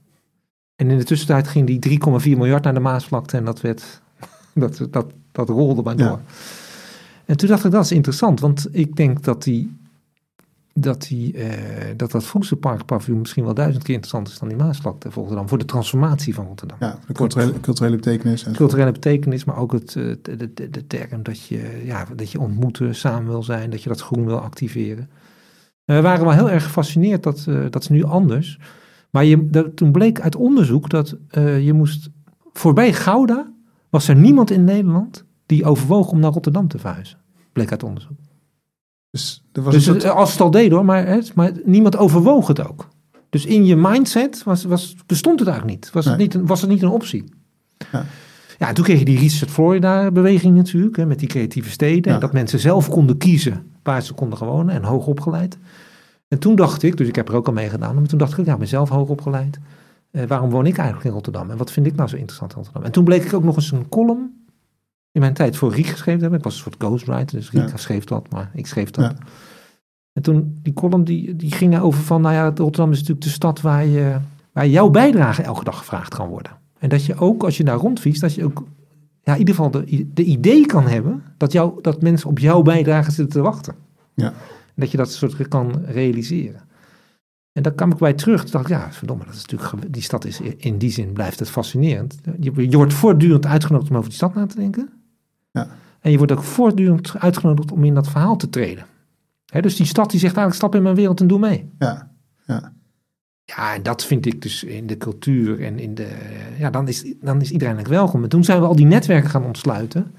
B: En in de tussentijd ging die 3,4 miljard naar de Maasvlakte en dat werd, dat, dat, dat rolde maar door.
A: Ja.
B: En toen dacht ik, dat is interessant, want ik denk dat die, dat, die, eh, dat, dat misschien wel duizend keer interessanter is dan die Maasvlakte Rotterdam, voor de transformatie van Rotterdam
A: Ja, de culturele, culturele betekenis. En
B: culturele betekenis, maar ook het, eh, de, de, term dat je, ja, dat je ontmoeten, samen wil zijn, dat je dat groen wil activeren. Eh, We waren wel heel erg gefascineerd, dat, dat is nu anders. Maar je, dat, toen bleek uit onderzoek dat je moest, voorbij Gouda was er niemand in Nederland die overwoog om naar Rotterdam te verhuizen. Bleek uit onderzoek.
A: Dus er was
B: Dus
A: een soort,
B: eh, als het al deed hoor, maar, hè, maar niemand overwoog het ook. Dus in je mindset was, was, bestond het eigenlijk niet. Was, het niet een, was het niet een optie.
A: Ja.
B: Ja, en toen kreeg je die Reset Florida beweging natuurlijk, hè, met die creatieve steden.
A: Ja.
B: En dat mensen zelf konden kiezen waar ze konden wonen en hoog opgeleid. En toen dacht ik, dus ik heb er ook al mee gedaan, maar toen dacht ik, ja, ik ben zelf hoog opgeleid. Eh, waarom woon ik eigenlijk in Rotterdam? En wat vind ik nou zo interessant in Rotterdam? En toen bleek ik ook nog eens een column in mijn tijd voor Riek geschreven hebben. Ik was een soort ghostwriter, dus Riek
A: Ja.
B: schreef dat, maar ik schreef dat.
A: Ja.
B: En toen, die column die, die ging over van, nou ja, Rotterdam is natuurlijk de stad waar, je, waar jouw bijdrage elke dag gevraagd kan worden. En dat je ook, als je daar rondfietst, dat je ook ja, in ieder geval de, de idee kan hebben dat, jou, dat mensen op jouw bijdrage zitten te wachten.
A: Ja.
B: En dat je dat soort kan realiseren. En daar kwam ik bij terug. Toen dacht ik, ja, verdomme, dat is natuurlijk, die stad is in die zin blijft het fascinerend. Je, je wordt voortdurend uitgenodigd om over die stad na te denken.
A: Ja.
B: En je wordt ook voortdurend uitgenodigd om in dat verhaal te treden. Dus die stad die zegt eigenlijk, stap in mijn wereld en doe mee.
A: ja, ja.
B: Ja, en dat vind ik dus in de cultuur en in de. Ja, dan is, dan is iedereen eigenlijk welkom. En toen zijn we al die netwerken gaan ontsluiten.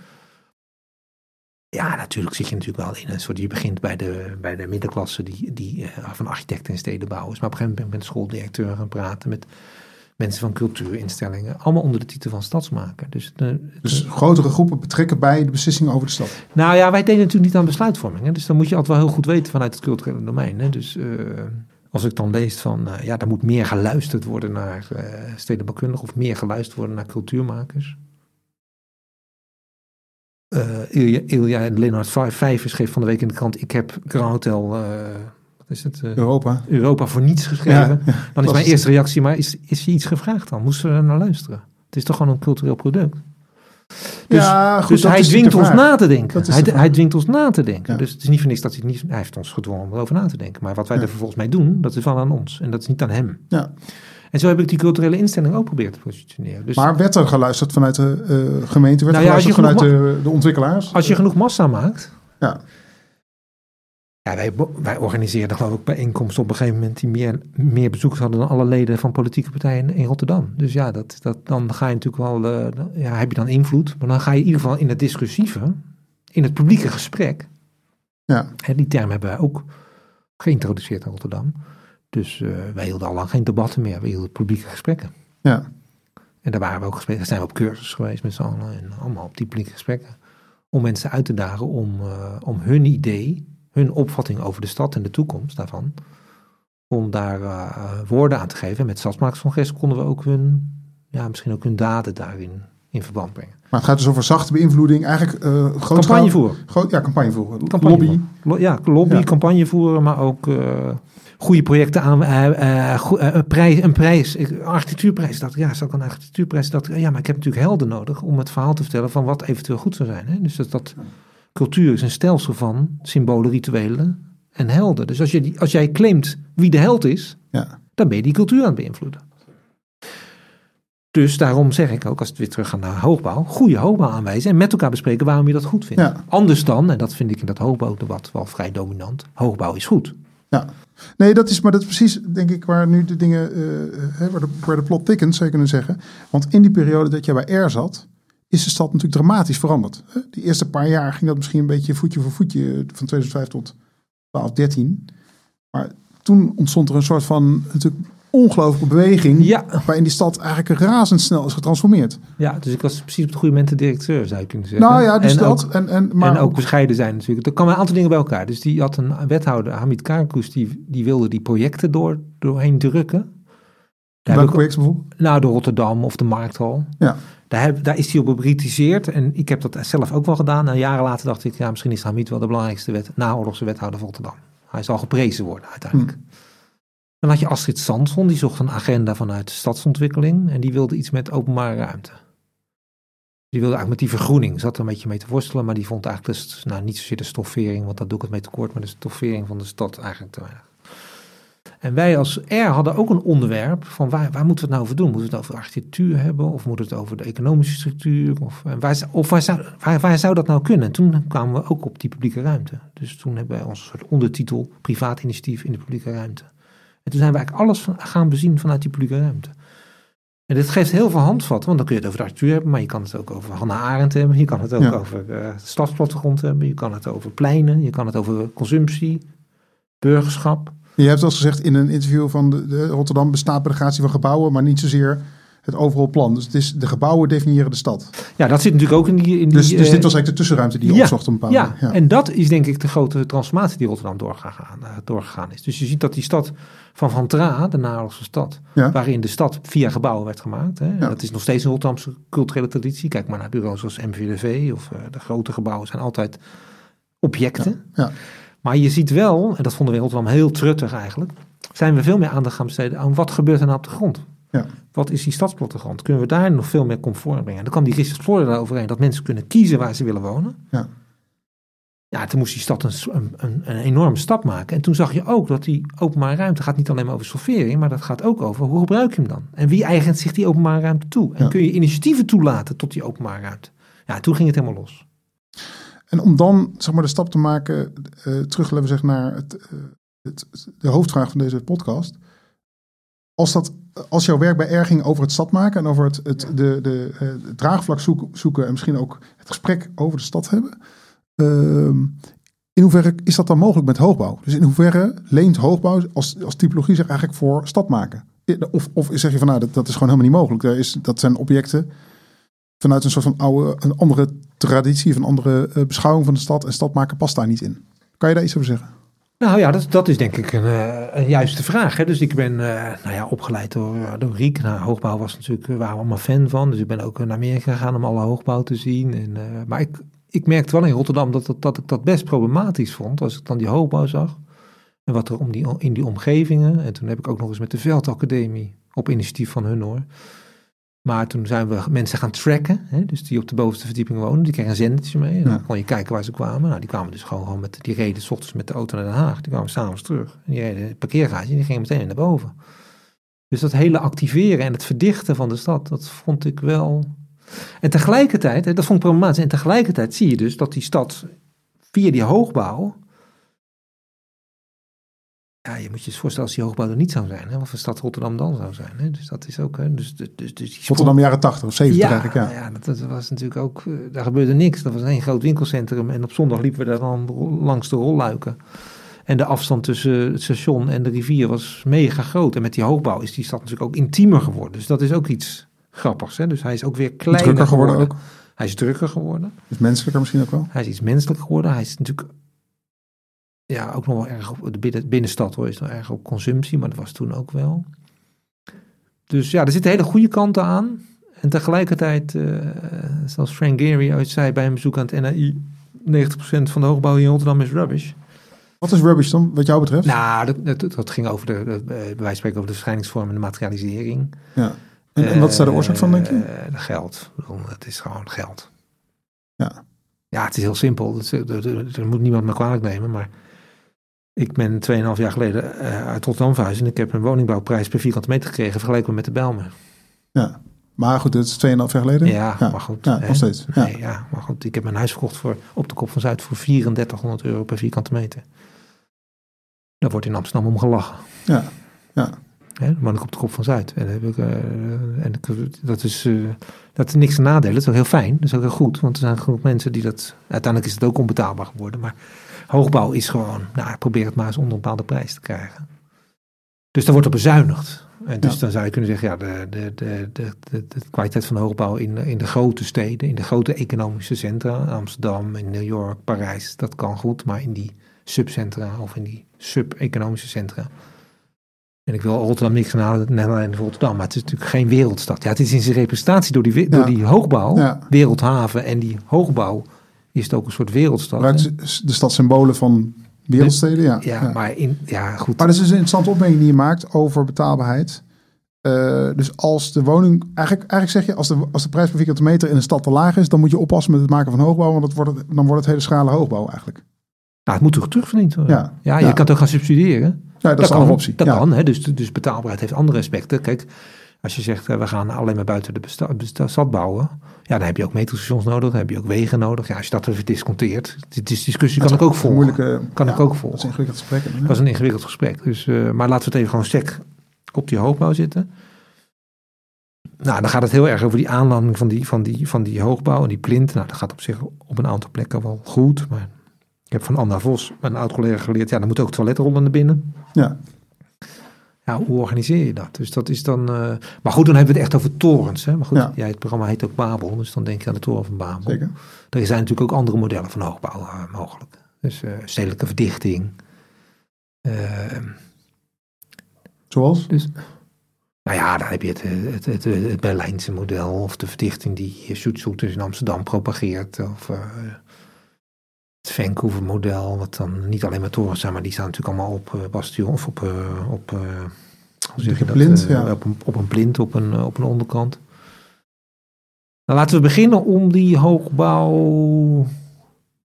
B: Ja, natuurlijk zit je natuurlijk wel in een soort. Je begint bij de, bij de middenklasse die, die, eh, van architecten en stedenbouwers. Maar op een gegeven moment ben ik met schooldirecteur gaan praten. Met mensen van cultuurinstellingen. Allemaal onder de titel van stadsmaker. Dus, de,
A: Dus grotere groepen betrekken bij de beslissingen over de stad.
B: nou ja, wij deden natuurlijk niet aan besluitvorming. Hè? Dus dan moet je altijd wel heel goed weten vanuit het culturele domein. Hè? Dus eh, als ik dan lees van, eh, ja, daar moet meer geluisterd worden naar stedenbouwkundigen of meer geluisterd worden naar cultuurmakers. Eh Ilja, Ilja en Leonard Vij- Vijvers schreef van de week in de krant, ik heb Grand Hotel, is het, eh,
A: Europa.
B: Europa voor niets geschreven.
A: Ja,
B: dan is mijn eerste reactie, maar is, is je iets gevraagd dan? Moesten we er naar luisteren? Het is toch gewoon een cultureel product? Dus,
A: ja, goed,
B: dus hij dwingt ons na te denken. Hij,
A: de
B: hij dwingt ons na te denken.
A: Ja.
B: Dus het is niet voor niks dat hij niet... Hij heeft ons gedwongen om erover na te denken. Maar wat wij
A: Ja.
B: er vervolgens mee doen, dat is wel aan ons. En dat is niet aan hem.
A: Ja.
B: En zo heb ik die culturele instelling ook proberen te positioneren. Dus
A: Maar werd er geluisterd vanuit de eh, gemeente? Werd
B: Nou ja,
A: vanuit de, de ontwikkelaars?
B: als je genoeg massa maakt...
A: Ja.
B: Ja, wij, wij organiseerden geloof ik bijeenkomsten op een gegeven moment die meer, meer bezoekers hadden dan alle leden van politieke partijen in Rotterdam. Dus ja, dat, dat, dan ga je natuurlijk wel, eh, ja, heb je dan invloed. Maar dan ga je in ieder geval in het discussieve, in het publieke gesprek.
A: Ja.
B: Hè, die term hebben wij ook geïntroduceerd in Rotterdam. Dus eh, wij hielden al lang geen debatten meer, we hielden publieke gesprekken.
A: Ja.
B: En daar waren we ook gesprekken, daar zijn we op cursus geweest met z'n allen en allemaal op die publieke gesprekken. Om mensen uit te dagen om, eh, om hun idee, hun opvatting over de stad en de toekomst daarvan, om daar eh, woorden aan te geven. En met Stadsmakerscongres konden we ook hun, ja, misschien ook hun daden daarin in verband brengen.
A: Maar het gaat dus over zachte beïnvloeding. Eigenlijk eh grootschalig-
B: Campagne voeren.
A: Groot, ja, campagne voeren.
B: Campagne
A: Lobby.
B: voeren. Ja, lobby,
A: Ja.
B: campagne voeren, maar ook eh, goede projecten aan. eh, eh, go- eh, een prijs, een prijs, ik- architectuurprijs. Dat, ja, zou ik een architectuurprijs? Dat, ja, maar ik heb natuurlijk helden nodig om het verhaal te vertellen van wat eventueel goed zou zijn. Hè? Dus dat, dat cultuur is een stelsel van symbolen, rituelen en helden. Dus als, je die, als jij claimt wie de held is,
A: Ja.
B: dan ben je die cultuur aan het beïnvloeden. Dus daarom zeg ik ook, als het weer teruggaat naar hoogbouw, goede hoogbouw aanwijzen en met elkaar bespreken waarom je dat goed vindt.
A: Ja.
B: Anders dan, en dat vind ik in dat hoogbouwdebat wel vrij dominant, hoogbouw is goed.
A: Ja. Nee, dat is, maar dat is precies, denk ik, waar nu de dingen, hè, waar, de, waar de plot thickens, zou je kunnen zeggen. Want in die periode dat jij bij R zat, is de stad natuurlijk dramatisch veranderd. Die eerste paar jaar ging dat misschien een beetje voetje voor voetje, van 2005 tot 12, 13. Maar toen ontstond er een soort van natuurlijk ongelooflijke beweging,
B: Ja.
A: waarin die stad eigenlijk razendsnel is getransformeerd.
B: Ja, dus ik was precies op het goede moment de directeur, zou je kunnen zeggen.
A: Nou ja, dus
B: en
A: dat.
B: Ook,
A: en, en, maar
B: en ook bescheiden zijn natuurlijk. Er kwamen een aantal dingen bij elkaar. Dus die had een wethouder, Hamid Karakus, die, die wilde die projecten door, doorheen drukken. Daar heb
A: welk
B: ik-
A: project bijvoorbeeld?
B: Nou, de Rotterdam of de Markthal.
A: Ja.
B: Daar, heb, daar is hij op gebritiseerd. En ik heb dat zelf ook wel gedaan. En jaren later dacht ik, ja, misschien is Hamid wel de belangrijkste wet, naoorlogse wethouder van Rotterdam. Hij zal geprezen worden uiteindelijk.
A: Hm.
B: Dan had je Astrid Samson, die zocht een agenda vanuit de stadsontwikkeling. En die wilde iets met openbare ruimte. Die wilde eigenlijk met die vergroening, zat er een beetje mee te worstelen. Maar die vond eigenlijk, dus, nou niet zozeer de stoffering, want dat doe ik het mee tekort. Maar de stoffering van de stad eigenlijk te weinig. En wij als R hadden ook een onderwerp van waar, waar moeten we het nou over doen? Moeten we het over architectuur hebben? Of moeten we het over de economische structuur? Of, en waar, of waar, zou, waar, waar zou dat nou kunnen? En toen kwamen we ook op die publieke ruimte. Dus toen hebben wij onze soort ondertitel privaat initiatief in de publieke ruimte. En toen zijn we eigenlijk alles van- gaan bezien vanuit die publieke ruimte. En dit geeft heel veel handvatten, want dan kun je het over de architectuur hebben, maar je kan het ook over Hannah Arendt hebben, je kan het ook
A: Ja.
B: over eh stadsplattegrond hebben, je kan het over pleinen, je kan het over consumptie, burgerschap.
A: Je hebt al gezegd in een interview van de, de Rotterdam bestaat gratie van gebouwen, maar niet zozeer het overal plan. Dus het is de gebouwen definiëren de stad.
B: Ja, dat zit natuurlijk ook in die... In
A: Dus,
B: die,
A: dus
B: eh,
A: dit was eigenlijk de tussenruimte die je
B: ja,
A: opzocht op een bepaalde
B: Ja,
A: manier.
B: en dat is denk ik de grote transformatie die Rotterdam doorgegaan, eh, doorgegaan is. Dus je ziet dat die stad van Van Tra, de naoorlogse stad,
A: Ja.
B: waarin de stad via gebouwen werd gemaakt. Hè,
A: Ja.
B: Dat is nog steeds een Rotterdamse culturele traditie. Kijk maar naar bureaus zoals MVDV of eh, de grote gebouwen zijn altijd objecten.
A: Ja.
B: Maar je ziet wel, en dat vonden we in Rotterdam heel truttig eigenlijk, zijn we veel meer aandacht gaan besteden aan wat gebeurt er nou op de grond.
A: Ja.
B: Wat is die stadsplattegrond? Kunnen we daar nog veel meer comfort brengen? Dan kwam die Richard Florida overheen dat mensen kunnen kiezen waar ze willen wonen.
A: Ja.
B: Ja, toen moest die stad een, een, een, enorme stap maken. En toen zag je ook dat die openbare ruimte gaat niet alleen maar over stoffering, maar dat gaat ook over hoe gebruik je hem dan? En wie eigent zich die openbare ruimte toe? En
A: Ja.
B: kun je initiatieven toelaten tot die openbare ruimte? Ja, toen ging het helemaal los.
A: En om dan zeg maar, de stap te maken, eh terug laten we zeggen, naar het, eh, het, de hoofdvraag van deze podcast. Als, dat, als jouw werk bij R ging over het stad maken en over het, het, de, de, eh, draagvlak zoeken, zoeken en misschien ook het gesprek over de stad hebben. ehm, in hoeverre is dat dan mogelijk met hoogbouw? Dus in hoeverre leent hoogbouw als, als typologie zich eigenlijk voor stad maken? Of, of zeg je van nou, dat, dat is gewoon helemaal niet mogelijk. Daar is, dat zijn objecten vanuit een soort van oude, een andere traditie, een andere eh, beschouwing van de stad. En stad maken past daar niet in. Kan je daar iets over zeggen?
B: Nou ja, dat, dat is denk ik een, eh, een juiste vraag. Hè? Dus ik ben eh, nou ja, opgeleid door, door Riek. Nou, hoogbouw was natuurlijk, waren we allemaal fan van. Dus ik ben ook naar Amerika gegaan om alle hoogbouw te zien. En, maar ik, ik merkte wel in Rotterdam dat, dat, dat ik dat best problematisch vond. Als ik dan die hoogbouw zag. En wat er om die, in die omgevingen. En toen heb ik ook nog eens met de Veldacademie, op initiatief van hun hoor. Maar toen zijn we mensen gaan tracken, hè, dus die op de bovenste verdieping wonen, die kregen een zendertje mee. En dan
A: Ja.
B: kon je kijken waar ze kwamen. Nou, die kwamen dus gewoon, gewoon met, die reden s ochtends met de auto naar Den Haag. Die kwamen s'avonds terug. En die reden het parkeergarage en die gingen meteen naar boven. Dus dat hele activeren en het verdichten van de stad, dat vond ik wel... En tegelijkertijd, hè, dat vond ik problematisch. En tegelijkertijd zie je dus dat die stad via die hoogbouw... Ja, je moet je eens voorstellen als die hoogbouw er niet zou zijn. Hè, wat voor stad Rotterdam dan zou zijn. Hè? Dus dat is ook... Hè, dus, dus, dus die
A: Rotterdam jaren 80 of 70
B: ja,
A: eigenlijk, ja.
B: ja dat, dat was natuurlijk ook, eh, daar gebeurde niks. Dat was één groot winkelcentrum en op zondag liepen we daar dan langs de rolluiken. En de afstand tussen het station en de rivier was mega groot. En met die hoogbouw is die stad natuurlijk ook intiemer geworden. Dus dat is ook iets grappigs. Hè? Dus hij is ook weer kleiner
A: Drukker geworden ook.
B: Hij is drukker geworden.
A: Dus menselijker misschien ook wel.
B: Hij is iets menselijker geworden. Hij is natuurlijk ja, ook nog wel erg op de binnen, binnenstad hoor, is nog erg op consumptie, maar dat was toen ook wel. Dus ja, er zitten hele goede kanten aan. En tegelijkertijd, eh, zoals Frank Gehry ooit zei bij een bezoek aan het NAI, 90% van de hoogbouw in Rotterdam is rubbish.
A: Wat is rubbish dan, wat jou betreft?
B: Nou, dat, dat, dat ging over de, de, eh, bij wijze van spreken over de verschijningsvorm en de materialisering.
A: Ja. En, en wat is daar de oorzaak van, denk je?
B: Eh, de geld. Het is gewoon geld.
A: Ja.
B: Ja, het is heel simpel. Er moet niemand me kwalijk nemen, maar ik ben 2,5 jaar geleden eh, uit Rotterdam verhuisd en ik heb een woningbouwprijs per vierkante meter gekregen vergeleken met de Bijlmer.
A: Ja. Maar goed, dit is 2,5 jaar geleden.
B: Ja, maar goed.
A: Ja, nog steeds. Ja.
B: Nee, ja, maar goed. Ik heb mijn huis verkocht voor, op de Kop van Zuid voor 3400 euro per vierkante meter. Daar wordt in Amsterdam om gelachen.
A: Ja, ja.
B: Dan woon ik op de Kop van Zuid. En, heb ik, eh, en dat, is, eh, dat is niks te nadelen. Dat is ook heel fijn. Dat is ook heel goed. Want er zijn genoeg mensen die dat... Uiteindelijk is het ook onbetaalbaar geworden. Maar hoogbouw is gewoon... Nou, probeer het maar eens onder een bepaalde prijs te krijgen. Dus daar wordt op bezuinigd. En dus
A: Ja.
B: dan zou je kunnen zeggen... Ja, de, de, de, de, de, de kwaliteit van de hoogbouw in, in de grote steden... In de grote economische centra... Amsterdam, in New York, Parijs... Dat kan goed. Maar in die subcentra of in die sub-economische centra... En ik wil Rotterdam niks aan net alleen Rotterdam, maar het is natuurlijk geen wereldstad. Ja, het is in zijn representatie door die, door die hoogbouw,
A: Ja.
B: wereldhaven en die hoogbouw, is het ook een soort wereldstad.
A: Maar het is de stadssymbolen van wereldsteden, ja.
B: ja,
A: ja.
B: maar in, ja, goed.
A: Maar dat is dus een interessante opmerking die je maakt over betaalbaarheid. Eh, dus als de woning, eigenlijk, eigenlijk zeg je, als de, als de prijs per vierkante meter in een stad te laag is, dan moet je oppassen met het maken van hoogbouw, want het wordt het, dan wordt het hele schrale hoogbouw eigenlijk.
B: nou, het moet toch terugverdiend worden?
A: Ja.
B: ja je kan het ook gaan subsidiëren.
A: Ja, dat, is een
B: kan,
A: andere optie.
B: Dat
A: ja.
B: kan, hè? Dus, dus betaalbaarheid heeft andere aspecten. Kijk, als je zegt, eh, we gaan alleen maar buiten de stad bouwen, ja, dan heb je ook metrostations nodig, dan heb je ook wegen nodig. Ja, als je dat even disconteert, die dis- discussie kan ik ook volgen.
A: Moeilijke,
B: Kan
A: ja,
B: ik ook
A: Dat
B: volgen.
A: is een ingewikkeld gesprek. hè?
B: Dat was een ingewikkeld gesprek. Dus, eh, maar laten we het even gewoon sec op die hoogbouw zitten. Nou, dan gaat het heel erg over die aanlanding van die, van die, van die hoogbouw en die plint. Nou, dat gaat op zich op een aantal plekken wel goed. Maar ik heb van Anna Vos, een oud collega, geleerd... ja, dan moet ook toiletrollen naar binnen.
A: Ja,
B: Ja, hoe organiseer je dat? Dus dat is dan... eh, maar goed, dan hebben we het echt over torens. Hè? Maar goed,
A: Ja.
B: ja, het programma heet ook Babel. Dus dan denk je aan de toren van Babel.
A: zeker.
B: Er zijn natuurlijk ook andere modellen van hoogbouw eh, mogelijk. Dus eh, stedelijke verdichting... Eh,
A: Zoals?
B: Dus, nou ja, dan heb je het, het, het, het Berlijnse model of de verdichting die Schutzzoeters in Amsterdam propageert. Of het Vancouver model, wat dan niet alleen maar torens zijn, maar die staan natuurlijk allemaal op eh, bastion of op, eh, op, eh, hoe zeg je dat?
A: plint, ja.
B: op, een, op een plint, op een, op een onderkant. Nou, laten we beginnen om die hoogbouw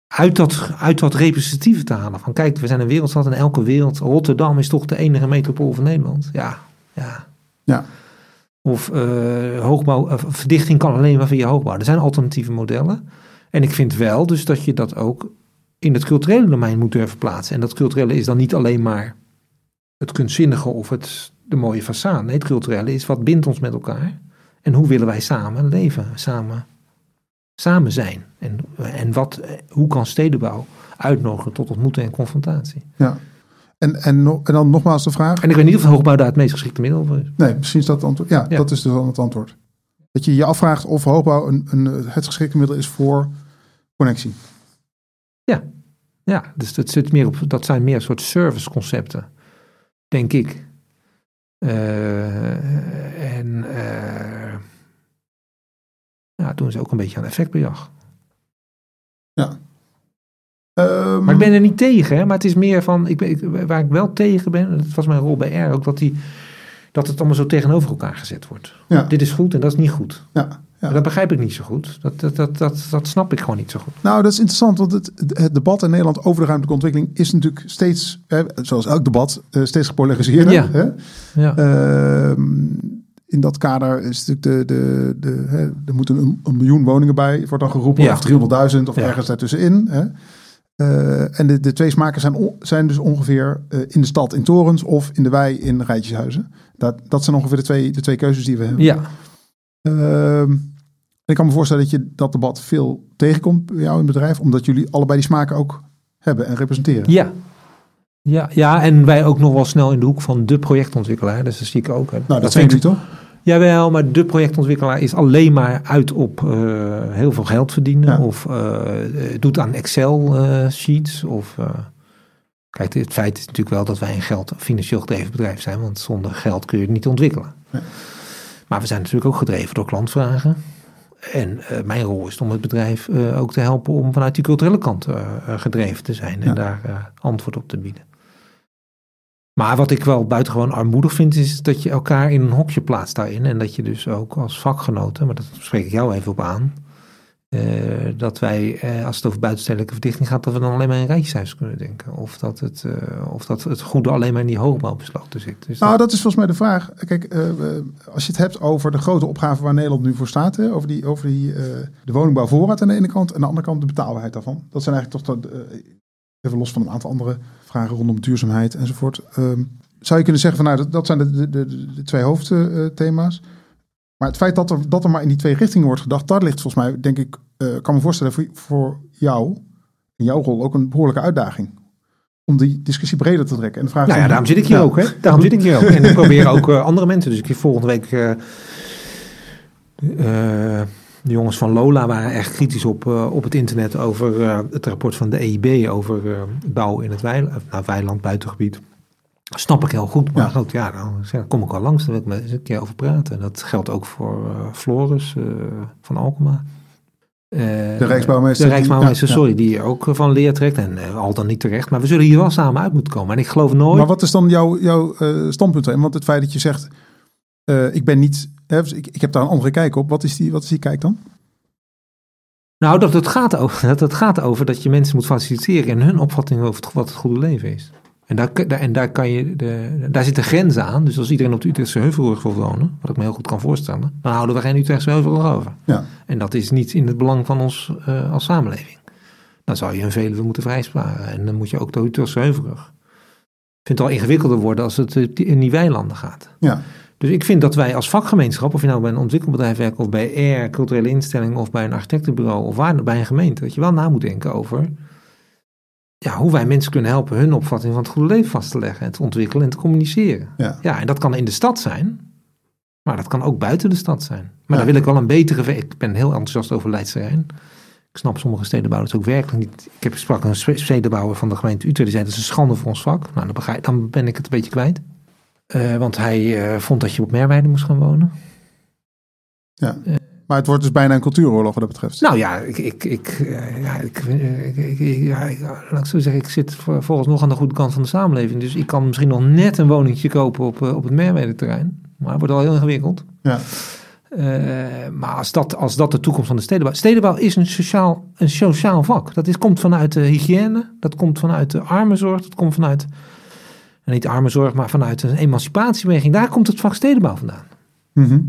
B: uit dat, uit dat representatieve te halen. Van kijk, we zijn een wereldstad en elke wereld. Rotterdam is toch de enige metropool van Nederland. Ja, ja.
A: Ja.
B: Of hoogbouw, verdichting kan alleen maar via hoogbouw. Er zijn alternatieve modellen. En ik vind wel dus dat je dat ook in het culturele domein moet durven plaatsen. En dat culturele is dan niet alleen maar het kunstzinnige of het, de mooie façade. Nee, het culturele is wat bindt ons met elkaar. En hoe willen wij samen leven, samen, samen zijn. En, en wat, hoe kan stedenbouw uitnodigen tot ontmoeten en confrontatie.
A: Ja. En, en, dan nogmaals de vraag.
B: En ik weet niet of hoogbouw daar het meest geschikte middel voor is.
A: Nee, precies dat antwoord. Ja,
B: Ja.
A: dat is dus dan het antwoord. Dat je je afvraagt of hoogbouw een, een, het geschikte middel is voor connectie.
B: Ja, dus dat, zit meer op, dat zijn meer soort serviceconcepten, denk ik. Eh, en eh, ja, doen ze ook een beetje aan effectbejag.
A: Ehm,
B: Maar ik ben er niet tegen, hè? maar het is meer van, ik ben, ik, waar ik wel tegen ben, en dat was mijn rol bij R ook, dat die, dat het allemaal zo tegenover elkaar gezet wordt.
A: Ja.
B: Dit is goed en dat is niet goed.
A: Ja, ja.
B: Dat begrijp ik niet zo goed. Dat, dat, dat, dat, dat snap ik gewoon niet zo goed.
A: Nou, dat is interessant, want het, het debat in Nederland over de ruimtelijke ontwikkeling is natuurlijk steeds, hè, zoals elk debat, eh, steeds gepolariseerder.
B: Ja.
A: Hè?
B: Ja.
A: Ehm, in dat kader is natuurlijk de, de, de, hè, er moeten een, een miljoen woningen bij, wordt dan geroepen,
B: Ja.
A: of 300.000 of ergens daartussenin. Hè? Eh, en de, de twee smaken zijn, on- zijn dus ongeveer eh, in de stad in torens of in de wei in rijtjeshuizen. Dat, dat zijn ongeveer de twee, de twee keuzes die we hebben.
B: ja.
A: Ehm, ik kan me voorstellen dat je dat debat veel tegenkomt bij jou in het bedrijf, omdat jullie allebei die smaken ook hebben en representeren.
B: Ja. Ja, ja, en wij ook nog wel snel in de hoek van de projectontwikkelaar. Dus dat zie ik ook. hè.
A: Nou, dat zijn
B: vind
A: jullie
B: ik-
A: toch?
B: Jawel, maar de projectontwikkelaar is alleen maar uit op eh, heel veel geld verdienen.
A: Ja.
B: Of eh, doet aan Excel-sheets. of eh, kijk, het feit is natuurlijk wel dat wij een geld financieel gedreven bedrijf zijn. Want zonder geld kun je het niet ontwikkelen. Maar we zijn natuurlijk ook gedreven door klantvragen. En mijn rol is om het bedrijf ook te helpen om vanuit die culturele kant gedreven te zijn.
A: Ja.
B: En daar antwoord op te bieden. Maar wat ik wel buitengewoon armoedig vind, is dat je elkaar in een hokje plaatst daarin. En dat je dus ook als vakgenoten, maar dat spreek ik jou even op aan. eh, dat wij, eh, als het over buitenstedelijke verdichting gaat, dat we dan alleen maar in rijtjeshuis kunnen denken. Of dat het, eh, of dat het goede alleen maar in die hoogbouw besloten zit.
A: Nou,
B: dat-
A: is volgens mij de vraag. Kijk, als je het hebt over de grote opgave waar Nederland nu voor staat, hè, over, die, over die, de woningbouwvoorraad aan de ene kant en aan de andere kant de betaalbaarheid daarvan. Dat zijn eigenlijk toch, de, even los van een aantal andere vragen rondom duurzaamheid enzovoort. Ehm, zou je kunnen zeggen van nou, dat, dat zijn de, de, de, de twee hoofdthema's. maar het feit dat er, dat er maar in die twee richtingen wordt gedacht, daar ligt volgens mij, denk ik, eh, kan me voorstellen voor, voor jou, in jouw rol, ook een behoorlijke uitdaging. Om die discussie breder te trekken. En de vraag
B: Nou ja, daarom zit ik hier ook. Hè? Daarom zit ik hier ook. En ik probeer ook eh, andere mensen. Dus ik heb volgende week... eh, de jongens van Lola waren echt kritisch op, eh, op het internet over eh, het rapport van de EIB over eh, bouw in het weiland, nou, weiland buitengebied. Snap ik heel goed, maar
A: Ja.
B: goed, ja, ik, kom ik wel langs, daar wil ik met eens een keer over praten. Dat geldt ook voor Floris van Alkema.
A: De Rijksbouwmeester
B: De Rijksbouwmeester,
A: die- ja, ja.
B: sorry, die er ook van leer trekt. En al dan niet terecht. Maar we zullen hier wel samen uit moeten komen. En ik geloof nooit...
A: Maar wat is dan jouw, jouw standpunt erin? Want het feit dat je zegt, ik ben niet, ik, ik heb daar een andere kijk op. Wat is die, wat is die kijk dan?
B: Nou, dat het, gaat over, dat het gaat over dat je mensen moet faciliteren in hun opvatting over het- wat het goede leven is. En daar, daar- en daar, kan je de, daar zitten grenzen aan. Dus als iedereen op de Utrechtse Heuvelrug wil wonen, wat ik me heel goed kan voorstellen, dan houden we geen Utrechtse Heuvelrug over.
A: Ja.
B: En dat is niet in het belang van ons eh, als samenleving. Dan zou je een Veluwe moeten vrijsparen. En dan moet je ook de Utrechtse Heuvelrug. Ik vind het al ingewikkelder worden als het eh, in die weilanden gaat.
A: Ja,
B: Dus ik vind dat wij als vakgemeenschap, of je nou bij een ontwikkelbedrijf werkt of bij R, culturele instelling of bij een architectenbureau of waar, bij een gemeente, dat je wel na moet denken over ja, hoe wij mensen kunnen helpen hun opvatting van het goede leven vast te leggen en te ontwikkelen en te communiceren.
A: ja.
B: Ja, en dat kan in de stad zijn, maar dat kan ook buiten de stad zijn. Maar
A: Ja.
B: dan wil ik wel een betere. Ik ben heel enthousiast over Leidse Rijn. Ik snap sommige stedenbouwers ook werkelijk niet. Ik heb gesproken met een stedenbouwer van de gemeente Utrecht. Die zei dat is een schande voor ons vak. Nou, dan, begrijp, dan ben ik het een beetje kwijt. Eh, want hij eh, vond dat je op Merweide moest gaan wonen.
A: Maar het wordt dus bijna een cultuuroorlog wat dat betreft.
B: Nou ja, ik, ik, ik, eh, ja, ik, eh, ik, ik- ik- ja, ik- laat ik zo zeggen, ik zit voor- vooralsnog aan de goede kant van de samenleving. Dus ik kan misschien nog net een woningje kopen op, eh, op het Merwede-terrein. Maar het wordt al heel ingewikkeld.
A: Ja.
B: Eh, maar als dat, als dat de toekomst van de stedenbouw... Stedenbouw is een sociaal, een sociaal vak. Dat is, komt vanuit de hygiëne, dat komt vanuit de armenzorg, dat komt vanuit... en niet armenzorg, maar vanuit een emancipatiebeweging. Daar komt het vak stedenbouw vandaan.
A: Mhm.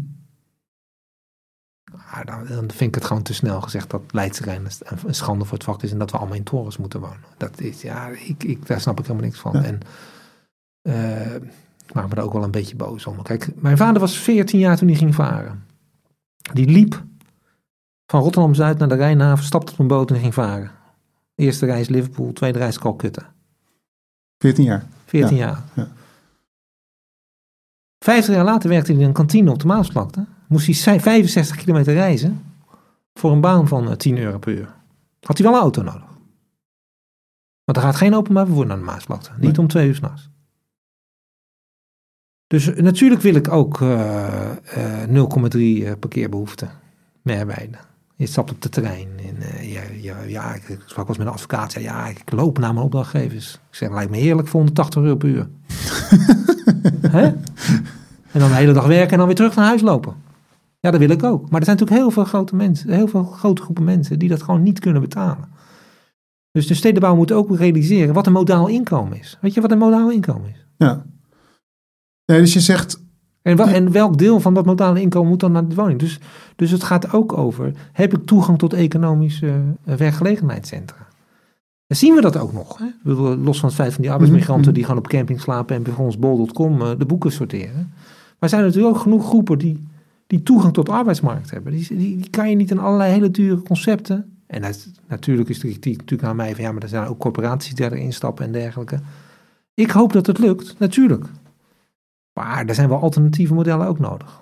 B: Ah, dan, dan vind ik het gewoon te snel gezegd dat Leidse Rijn een, schande voor het vak is en dat we allemaal in torens moeten wonen. Dat is, ja, ik, ik, daar snap ik helemaal niks van.
A: Ja.
B: En eh, ik maak me daar ook wel een beetje boos om. Kijk, mijn vader was 14 jaar toen hij ging varen. Die liep van Rotterdam-Zuid naar de Rijnhaven, stapte op een boot en ging varen. Eerste reis Liverpool, tweede reis Calcutta.
A: 14 jaar.
B: 14
A: Ja,
B: jaar.
A: ja.
B: 50 jaar later werkte hij in een kantine op de Maasvlakte. Moest hij zij- 65 kilometer reizen voor een baan van eh, 10 euro per uur. Had hij wel een auto nodig. Want er gaat geen openbaar vervoer naar de Maasvlakte. Niet om twee uur s'nachts. Dus eh, natuurlijk wil ik ook eh, eh, 0,3 eh, parkeerbehoefte. Je stapt op de trein. En, ja, ja, ja, ik, sprak eens met een advocaat. Zei, ja, ik loop naar mijn opdrachtgevers. Ik zeg, lijkt me heerlijk voor 180 euro per uur. Hè? En dan de hele dag werken en dan weer terug naar huis lopen. Ja, dat wil ik ook. Maar er zijn natuurlijk heel veel grote mensen, heel veel grote groepen mensen die dat gewoon niet kunnen betalen. Dus de stedenbouw moet ook realiseren wat een modaal inkomen is. Weet je wat een modaal inkomen is?
A: Ja. Nee, dus je zegt,
B: En, wel, en welk deel van dat modale inkomen moet dan naar de woning? Dus, dus het gaat ook over, heb ik toegang tot economische eh, werkgelegenheidscentra? En zien we dat ook nog? Hè? Los van het feit van die arbeidsmigranten
A: Mhm.
B: die gewoon op camping slapen en bij ons bol.com eh, de boeken sorteren. Maar er zijn natuurlijk ook genoeg groepen die, die toegang tot de arbeidsmarkt hebben. Die, die, die kan je niet in allerlei hele dure concepten. En dat, natuurlijk is de kritiek natuurlijk aan mij van ja, maar er zijn ook corporaties die erin stappen en dergelijke. Ik hoop dat het lukt, natuurlijk. Maar er zijn wel alternatieve modellen ook nodig.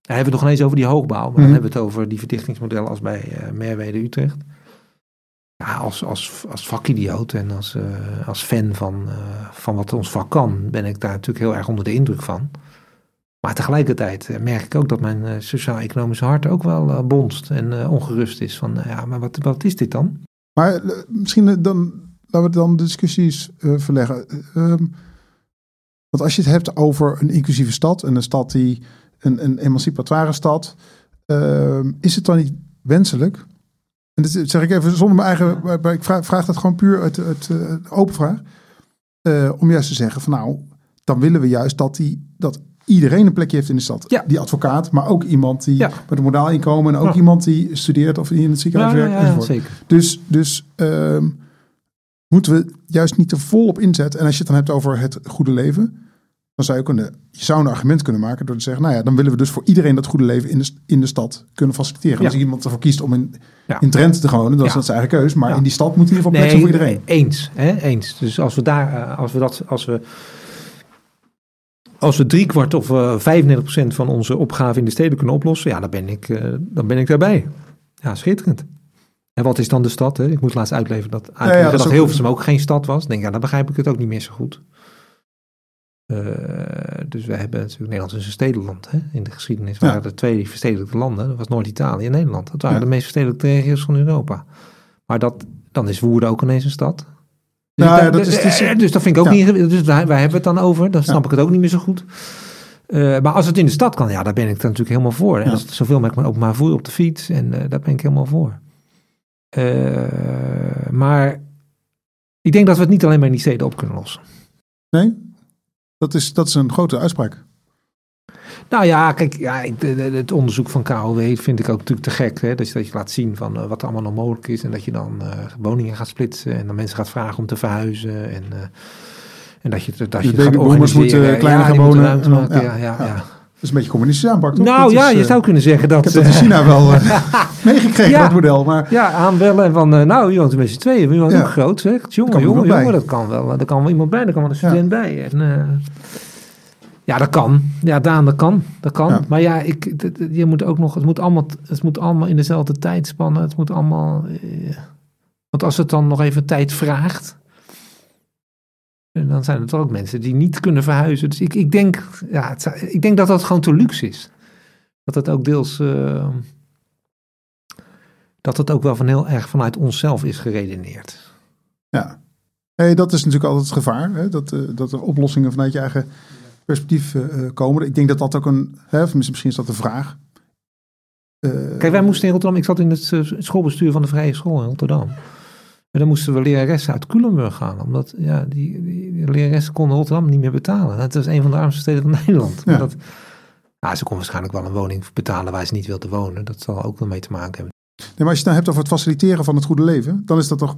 B: Dan hebben we het nog ineens over die hoogbouw, maar
A: Mhm.
B: dan hebben we het over die verdichtingsmodellen als bij eh Merwede Utrecht. Ja, als, als, als vakidioot en als, eh, als fan van, eh, van wat ons vak kan, ben ik daar natuurlijk heel erg onder de indruk van. Maar tegelijkertijd merk ik ook dat mijn sociaal-economische hart ook wel bonst en ongerust is. Van ja, maar wat, wat is dit dan?
A: maar misschien dan, laten we dan de discussies verleggen. Eh, ehm, want als je het hebt over een inclusieve stad en een stad die een, een emancipatoire stad, ehm, is het dan niet wenselijk? En dit zeg ik even zonder mijn eigen, maar- ik vraag, vraag dat gewoon puur uit, uit eh, open vraag. Eh, om juist te zeggen van nou, dan willen we juist dat, die, dat iedereen een plekje heeft in de stad.
B: Ja.
A: Die advocaat, maar ook iemand die
B: Ja.
A: met een modaal inkomen en ook
B: Ja.
A: iemand die studeert of in het ziekenhuis werkt enzovoort.
B: zeker.
A: Dus, dus ehm, moeten we juist niet te vol op inzetten. En als je het dan hebt over het goede leven, dan zou je kunnen, je zou een argument kunnen maken door te zeggen, nou ja, dan willen we dus voor iedereen dat goede leven in de, in de stad kunnen faciliteren.
B: Ja.
A: Als iemand ervoor kiest om in,
B: Ja.
A: in Drenthe te wonen, dan is
B: Ja.
A: dat zijn eigen keus. Maar in die stad moet in ieder geval plek voor iedereen.
B: Eens, hè, eens. Dus als we daar, eh, als we dat, als we, als we driekwart of eh 35% van onze opgave in de steden kunnen oplossen, ja, dan ben ik, eh, dan ben ik daarbij. Ja, schitterend. En wat is dan de stad? Hè? Ik moet laatst uitleggen dat, uitleggen
A: dat
B: dat,
A: is ook-
B: Hilversum ook geen stad was. Denk, ja, dan begrijp ik het ook niet meer zo goed. Eh, dus we hebben natuurlijk Nederland is een stedenland. Hè? In de geschiedenis
A: Ja.
B: waren er twee verstedelijkte landen. Dat was Noord-Italië en Nederland. Dat waren
A: Ja.
B: de meest verstedelijkte regio's van Europa. Maar dat, dan is Woerden ook ineens een stad. Dus,
A: Nou ja,
B: da-
A: dat is-
B: eh, dus dat vind ik ook
A: ja.
B: niet. Dus wij hebben het dan over. Dan snap
A: Ja.
B: ik het ook niet meer zo goed. Eh, maar als het in de stad kan, ja, daar ben ik dan natuurlijk helemaal voor. En
A: Ja.
B: als het zoveel met mijn openbaar voer op de fiets, en daar ben ik helemaal voor. Eh, maar ik denk dat we het niet alleen maar in die steden op kunnen lossen.
A: Nee? Dat is, dat is een grote uitspraak.
B: Nou ja, kijk, ja, het onderzoek van KOW vind ik ook natuurlijk te gek. Hè? Dat, je, dat je laat zien van eh, wat er allemaal nog mogelijk is. En dat je dan eh, woningen gaat splitsen. En dan mensen gaat vragen om te verhuizen. En, en dat je, dat je gaat organiseren.
A: moeten kleiner
B: ja,
A: gaan wonen
B: ruimte
A: en dan-
B: maken,
A: ja,
B: ja, ja,
A: ja. Is een beetje communistische aanpak, toch?
B: Nou
A: Dat
B: ja,
A: is,
B: je
A: eh,
B: zou kunnen zeggen dat...
A: Ik heb dat in
B: eh,
A: China wel eh, meegekregen,
B: Ja.
A: dat model. Maar
B: Ja, aanbellen en van, nou, je woont met z'n tweeën, je woont ook groot, zeg. Jongen, jongen, jongen, dat kan wel. Er kan wel iemand bij, er kan wel een student bij. En, ja, dat kan. Ja, Daan, dat kan. Dat kan.
A: Ja.
B: Maar ja, ik, je moet ook nog, het moet allemaal, het moet allemaal in dezelfde tijdspannen. Het moet allemaal, eh, want als het dan nog even tijd vraagt, en dan zijn er toch ook mensen die niet kunnen verhuizen. Dus ik, ik, denk, ja, het, ik denk dat dat gewoon te luxe is. Dat het ook deels... eh, dat het ook wel van heel erg vanuit onszelf is geredeneerd.
A: Ja, hey, dat is natuurlijk altijd het gevaar. Hè? Dat, eh, dat er oplossingen vanuit je eigen perspectief eh, eh, komen. Ik denk dat dat ook een, hè, misschien is dat de vraag.
B: Kijk, wij moesten in Rotterdam, ik zat in het schoolbestuur van de Vrije School in Rotterdam. En dan moesten we leraressen uit Culemburg gaan, omdat ja, die, die, die leraressen konden Rotterdam niet meer betalen. Het was een van de armste steden van Nederland. Maar
A: Ja.
B: Dat, ja, ze kon waarschijnlijk wel een woning betalen waar ze niet wilde wonen. Dat zal ook wel mee te maken hebben.
A: Nee, maar als je het nou hebt over het faciliteren van het goede leven, dan is dat toch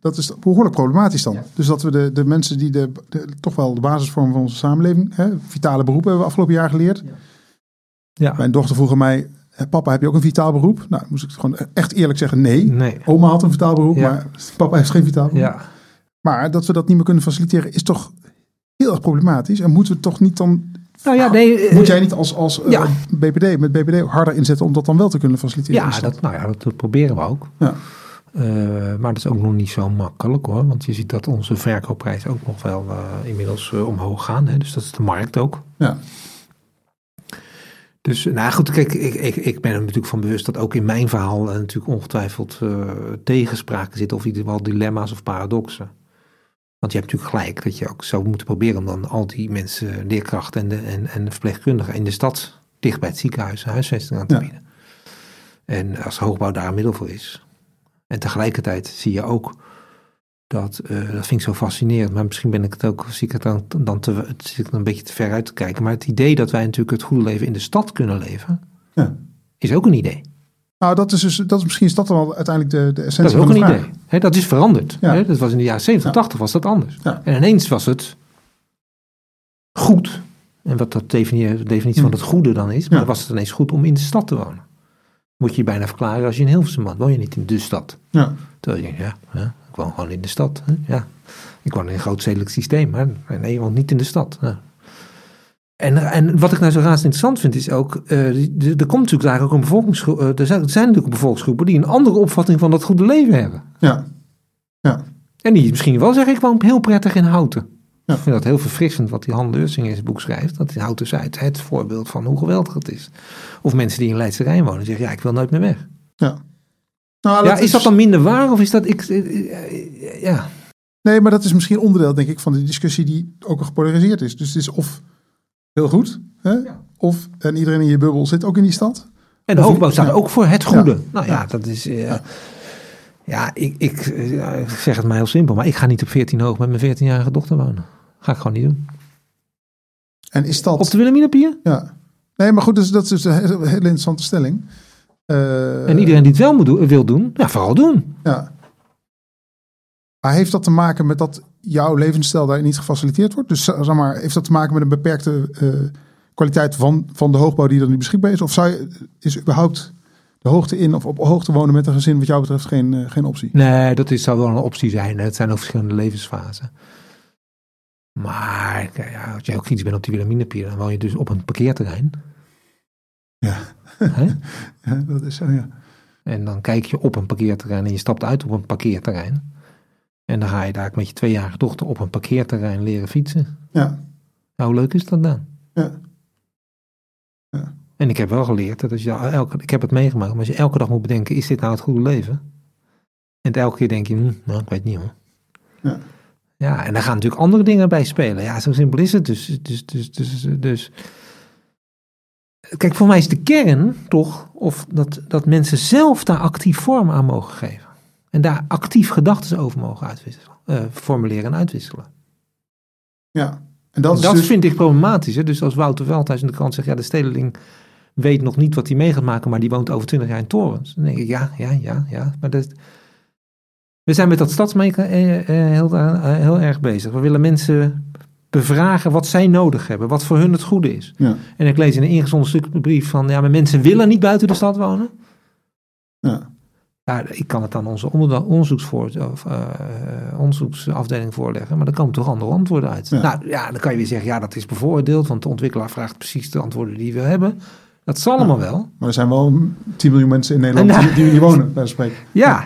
A: dat is behoorlijk problematisch dan. Dus dat we de, de mensen die de, de- toch wel de basisvorm van onze samenleving, hè, vitale beroepen hebben we afgelopen jaar geleerd.
B: Ja,
A: Mijn dochter vroeg aan mij, "Eh, papa heb je ook een vitaal beroep? Nou, moest ik gewoon echt eerlijk zeggen, nee.
B: nee.
A: Oma had een vitaal beroep,
B: Ja.
A: maar papa heeft geen vitaal beroep.
B: Ja.
A: Maar dat we dat niet meer kunnen faciliteren is toch heel erg problematisch. En moeten we toch niet dan,
B: Nou ja, nee. eh,
A: moet jij niet als, als eh,
B: Ja.
A: BPD, met BPD harder inzetten om dat dan wel te kunnen faciliteren?
B: Ja, dat, nou ja, dat proberen we ook.
A: Ja.
B: Eh, maar dat is ook nog niet zo makkelijk hoor. Want je ziet dat onze verkoopprijzen ook nog wel inmiddels omhoog gaan. Hè? Dus dat is de markt ook.
A: Ja.
B: Dus nou goed, kijk, ik, ik, ik ben er natuurlijk van bewust dat ook in mijn verhaal eh, natuurlijk ongetwijfeld eh, tegenspraken zitten. Of in ieder geval dilemma's of paradoxen. Want je hebt natuurlijk gelijk dat je ook zou moeten proberen om dan al die mensen, leerkrachten en de, en, en de verpleegkundigen in de stad dicht bij het ziekenhuis huisvesting aan te
A: Ja.
B: bieden. En als hoogbouw daar een middel voor is. En tegelijkertijd zie je ook dat, eh, dat vind ik zo fascinerend, maar misschien ben ik het ook, zie ik het dan, dan te, het zit er een beetje te ver uit te kijken. Maar het idee dat wij natuurlijk het goede leven in de stad kunnen leven,
A: Ja.
B: is ook een idee.
A: Nou, dat is, dus, dat is misschien is dat dan wel uiteindelijk de, de
B: Dat
A: essentie
B: is ook
A: van
B: een
A: de vraag.
B: idee. Dat is veranderd.
A: Ja.
B: Dat was in de jaren 70,
A: Ja.
B: 80 was dat anders. En ineens was het goed. En wat dat definitie, de definitie van
A: Hm.
B: het goede dan is, maar was het ineens goed om in de stad te wonen. Moet je je bijna verklaren als je in Hilversum woont. Woon je niet in de stad.
A: Ja.
B: Terwijl je denkt, ja, ja, ik woon gewoon in de stad. Hè? Ja. Ik woon in een groot stedelijk systeem, maar nee, je woont niet in de stad. Ja. En, en wat ik nou zo razend interessant vind, is ook, eh, er komt natuurlijk daar ook een bevolkingsgroep, eh, er zijn, natuurlijk bevolkingsgroepen die een andere opvatting van dat goede leven hebben.
A: Ja.
B: En die misschien wel zeggen, ik woon heel prettig in Houten.
A: Ja.
B: Ik vind dat heel verfrissend wat die Han Leursing in zijn boek schrijft. Dat in Houten Zuid het voorbeeld van hoe geweldig het is. Of mensen die in Leidse Rijn wonen zeggen, ja, ik wil nooit meer weg.
A: ja. Nou,
B: Ja, is dat dan minder waar of is dat... Ik, ja.
A: Nee, maar dat is misschien onderdeel, denk ik, van de discussie die ook al gepolariseerd is. Dus het is of heel goed, hè? of en iedereen in je bubbel zit ook in die stad.
B: En de hoogbouw staat
A: ja.
B: ook voor het goede.
A: Ja.
B: Nou ja, dat is... eh, ja, ik, ik, zeg het maar heel simpel, maar ik ga niet op 14 hoog met mijn 14-jarige dochter wonen. Ga ik gewoon niet doen.
A: En is dat...
B: Op de Wilhelminapier?
A: Ja. Nee, maar goed, dus, dat is dus een hele interessante stelling. Eh,
B: En iedereen die het wel moet doen, wil doen, ja, vooral doen.
A: Ja. Maar heeft dat te maken met dat jouw levensstijl daar niet gefaciliteerd wordt? Dus zeg maar, heeft dat te maken met een beperkte eh, kwaliteit van, van de hoogbouw die er nu beschikbaar is? Of zou je, is überhaupt de hoogte in of op hoogte wonen met een gezin wat jou betreft geen, eh, geen optie?
B: Nee, dat is, zou wel een optie zijn. hè. Het zijn ook verschillende levensfasen. Maar ja, als je ook kritisch bent op die Wilhelminapier, dan woon je dus op een parkeerterrein.
A: Ja. Ja, dat is zo, ja.
B: En dan kijk je op een parkeerterrein en je stapt uit op een parkeerterrein. En dan ga je daar met je tweejarige dochter op een parkeerterrein leren fietsen.
A: Ja.
B: Nou, hoe leuk is dat dan?
A: Ja.
B: En ik heb wel geleerd dat als je elke, ik heb het meegemaakt, maar als je elke dag moet bedenken, is dit nou het goede leven? En elke keer denk je, hm, nou, ik weet niet hoor.
A: Ja.
B: Ja, en daar gaan natuurlijk andere dingen bij spelen. Ja, zo simpel is het. Dus, dus, dus, dus, dus. Kijk, voor mij is de kern toch of dat, dat mensen zelf daar actief vorm aan mogen geven. En daar actief gedachten over mogen uitwisselen, eh, formuleren en uitwisselen.
A: ja. En dat
B: Dat,
A: dus...
B: vind ik problematisch. Hè? Dus als Wouter Veldhuis in de krant zegt, ja, de stedeling weet nog niet wat hij mee gaat maken, maar die woont over twintig jaar in torens. Dan denk ik, ja, ja, ja, ja. Maar dat, we zijn met dat stadsmaker eh, eh, heel, heel erg bezig. We willen mensen bevragen wat zij nodig hebben, wat voor hun het goede is.
A: Ja.
B: En ik lees in een ingezonden stuk brief van, ja, maar mensen willen niet buiten de stad wonen.
A: Ja.
B: Ja, ik kan het aan onze onderzoeksvoor, of, eh, onderzoeksafdeling voorleggen, maar er komen toch andere antwoorden uit.
A: Ja.
B: Nou ja, dan kan je weer zeggen, ja, dat is bevoordeeld, want de ontwikkelaar vraagt precies de antwoorden die we hebben. Dat zal allemaal wel.
A: Maar er zijn wel 10 miljoen mensen in Nederland
B: En,
A: die, die hier wonen, bij spreken.
B: Ja,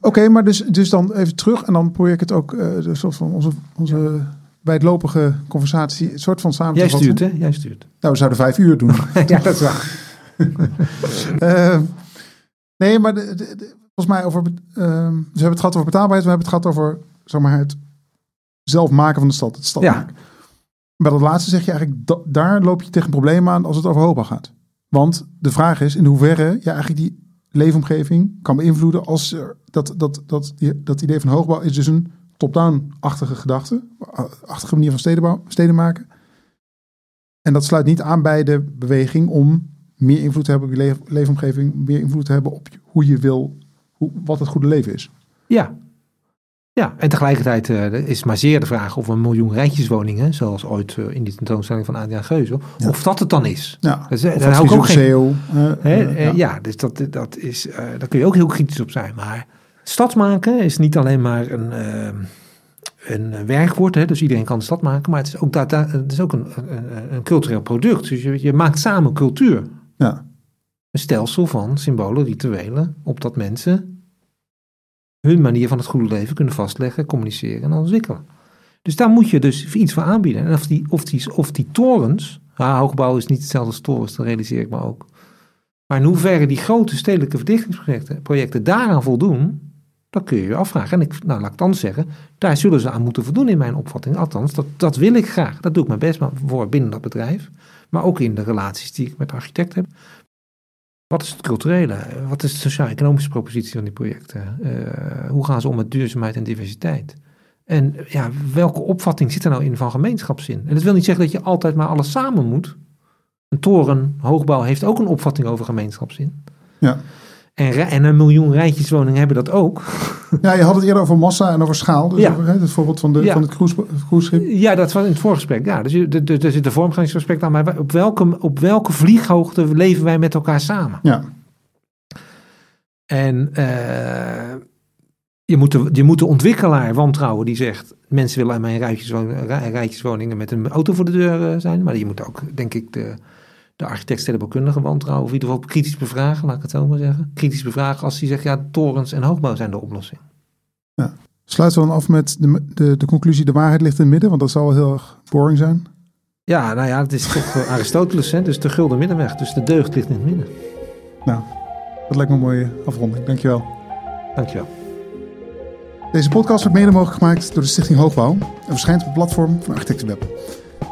A: Oké, maar dus, dus dan even terug en dan probeer ik het ook de soort van onze, onze bijdlopige conversatie een soort van samen
B: jij stuurt hè, jij stuurt.
A: Nou, we zouden vijf uur doen.
B: ja, dat is waar.
A: Eh, nee, maar de, de- de- volgens mij over. ehm, we hebben het gehad over betaalbaarheid. We hebben het gehad over zeg maar, het zelf maken van de stad. Het stad
B: Ja.
A: maken. Bij dat laatste zeg je eigenlijk, da- daar loop je tegen problemen aan als het over hoogbouw gaat. Want de vraag is in hoeverre je eigenlijk die leefomgeving kan beïnvloeden als er, dat, dat, dat, die- dat idee van hoogbouw is dus een top-down-achtige gedachte, achtige manier van stedenbouw, steden maken. En dat sluit niet aan bij de beweging om meer invloed te hebben op je leef- leefomgeving, meer invloed te hebben op hoe je wil, hoe, wat het goede leven is.
B: Ja. Ja, en tegelijkertijd eh, er is maar zeer de vraag of een miljoen rijtjeswoningen, zoals ooit eh, in die tentoonstelling van Adriaan Geuzel,
A: Ja.
B: of dat het dan is.
A: Ja,
B: Dat daar hou ik ook geen
A: eh,
B: Hè,
A: eh,
B: eh, ja. dus dat, dat is, eh, daar kun je ook heel kritisch op zijn. Maar stad maken is niet alleen maar een, eh, een werkwoord, hè, dus iedereen kan de stad maken, maar het is ook, dat, het is ook een, een, een cultureel product. Dus je, je maakt samen cultuur.
A: ja.
B: Een stelsel van symbolen, rituelen, opdat mensen hun manier van het goede leven kunnen vastleggen, communiceren en ontwikkelen. Dus daar moet je dus iets voor aanbieden. En of die, of die, of die torens, ja, hoogbouw is niet hetzelfde als torens, dat realiseer ik me ook. Maar in hoeverre die grote stedelijke verdichtingsprojecten projecten daaraan voldoen, Dat kun je je afvragen. En ik, nou, laat ik anders zeggen, daar zullen ze aan moeten voldoen in mijn opvatting. Althans, dat, dat wil ik graag. Dat doe ik mijn best voor binnen dat bedrijf. Maar ook in de relaties die ik met de architect heb. Wat is het culturele? Wat is de sociaal-economische propositie van die projecten? Uh, hoe gaan ze om met duurzaamheid en diversiteit? En ja, welke opvatting zit er nou in van gemeenschapszin? En dat wil niet zeggen dat je altijd maar alles samen moet. Een toren, hoogbouw, heeft ook een opvatting over gemeenschapszin.
A: Ja.
B: En, en een miljoen rijtjeswoningen hebben dat ook.
A: Ja, je had het eerder over massa en over schaal. Dus ja. over, het voorbeeld van, de, van het cruiseschip.
B: Ja, dat was in het voorgesprek. Ja, dus er zit een vormgevingsaspect aan. Maar op welke, op welke vlieghoogte leven wij met elkaar samen?
A: Ja.
B: En uh, je, moet de, je moet de ontwikkelaar wantrouwen die zegt... mensen willen aan mijn rijtjeswoningen, rijtjeswoningen met een auto voor de deur eh, zijn. Maar je moet ook, denk ik... de de architect stedenbouwkundige wantrouwen, of in ieder geval kritisch bevragen, laat ik het zo maar zeggen. Kritisch bevragen als hij zegt, ja, torens en hoogbouw zijn de oplossing.
A: Ja. Sluiten we dan af met de, de, de conclusie, de waarheid ligt in het midden, want dat zal wel heel erg boring zijn.
B: Ja, nou ja, het is toch eh, Aristoteles, hè, dus de gulden middenweg. Dus de deugd ligt in het midden.
A: Nou, dat lijkt me een mooie afronding. Dankjewel.
B: Dankjewel.
A: Deze podcast wordt mede mogelijk gemaakt door de Stichting Hoogbouw en verschijnt op het platform van Architectenweb.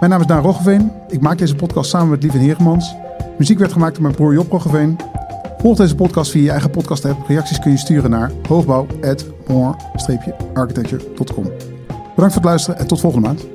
A: Mijn naam is Daan Roggeveen. Ik maak deze podcast samen met Lieve Heermans. Muziek werd gemaakt door mijn broer Job Roggeveen. Volg deze podcast via je eigen podcast app. Reacties kun je sturen naar hoogbouw.more-architecture.com. Bedankt voor het luisteren en tot volgende maand.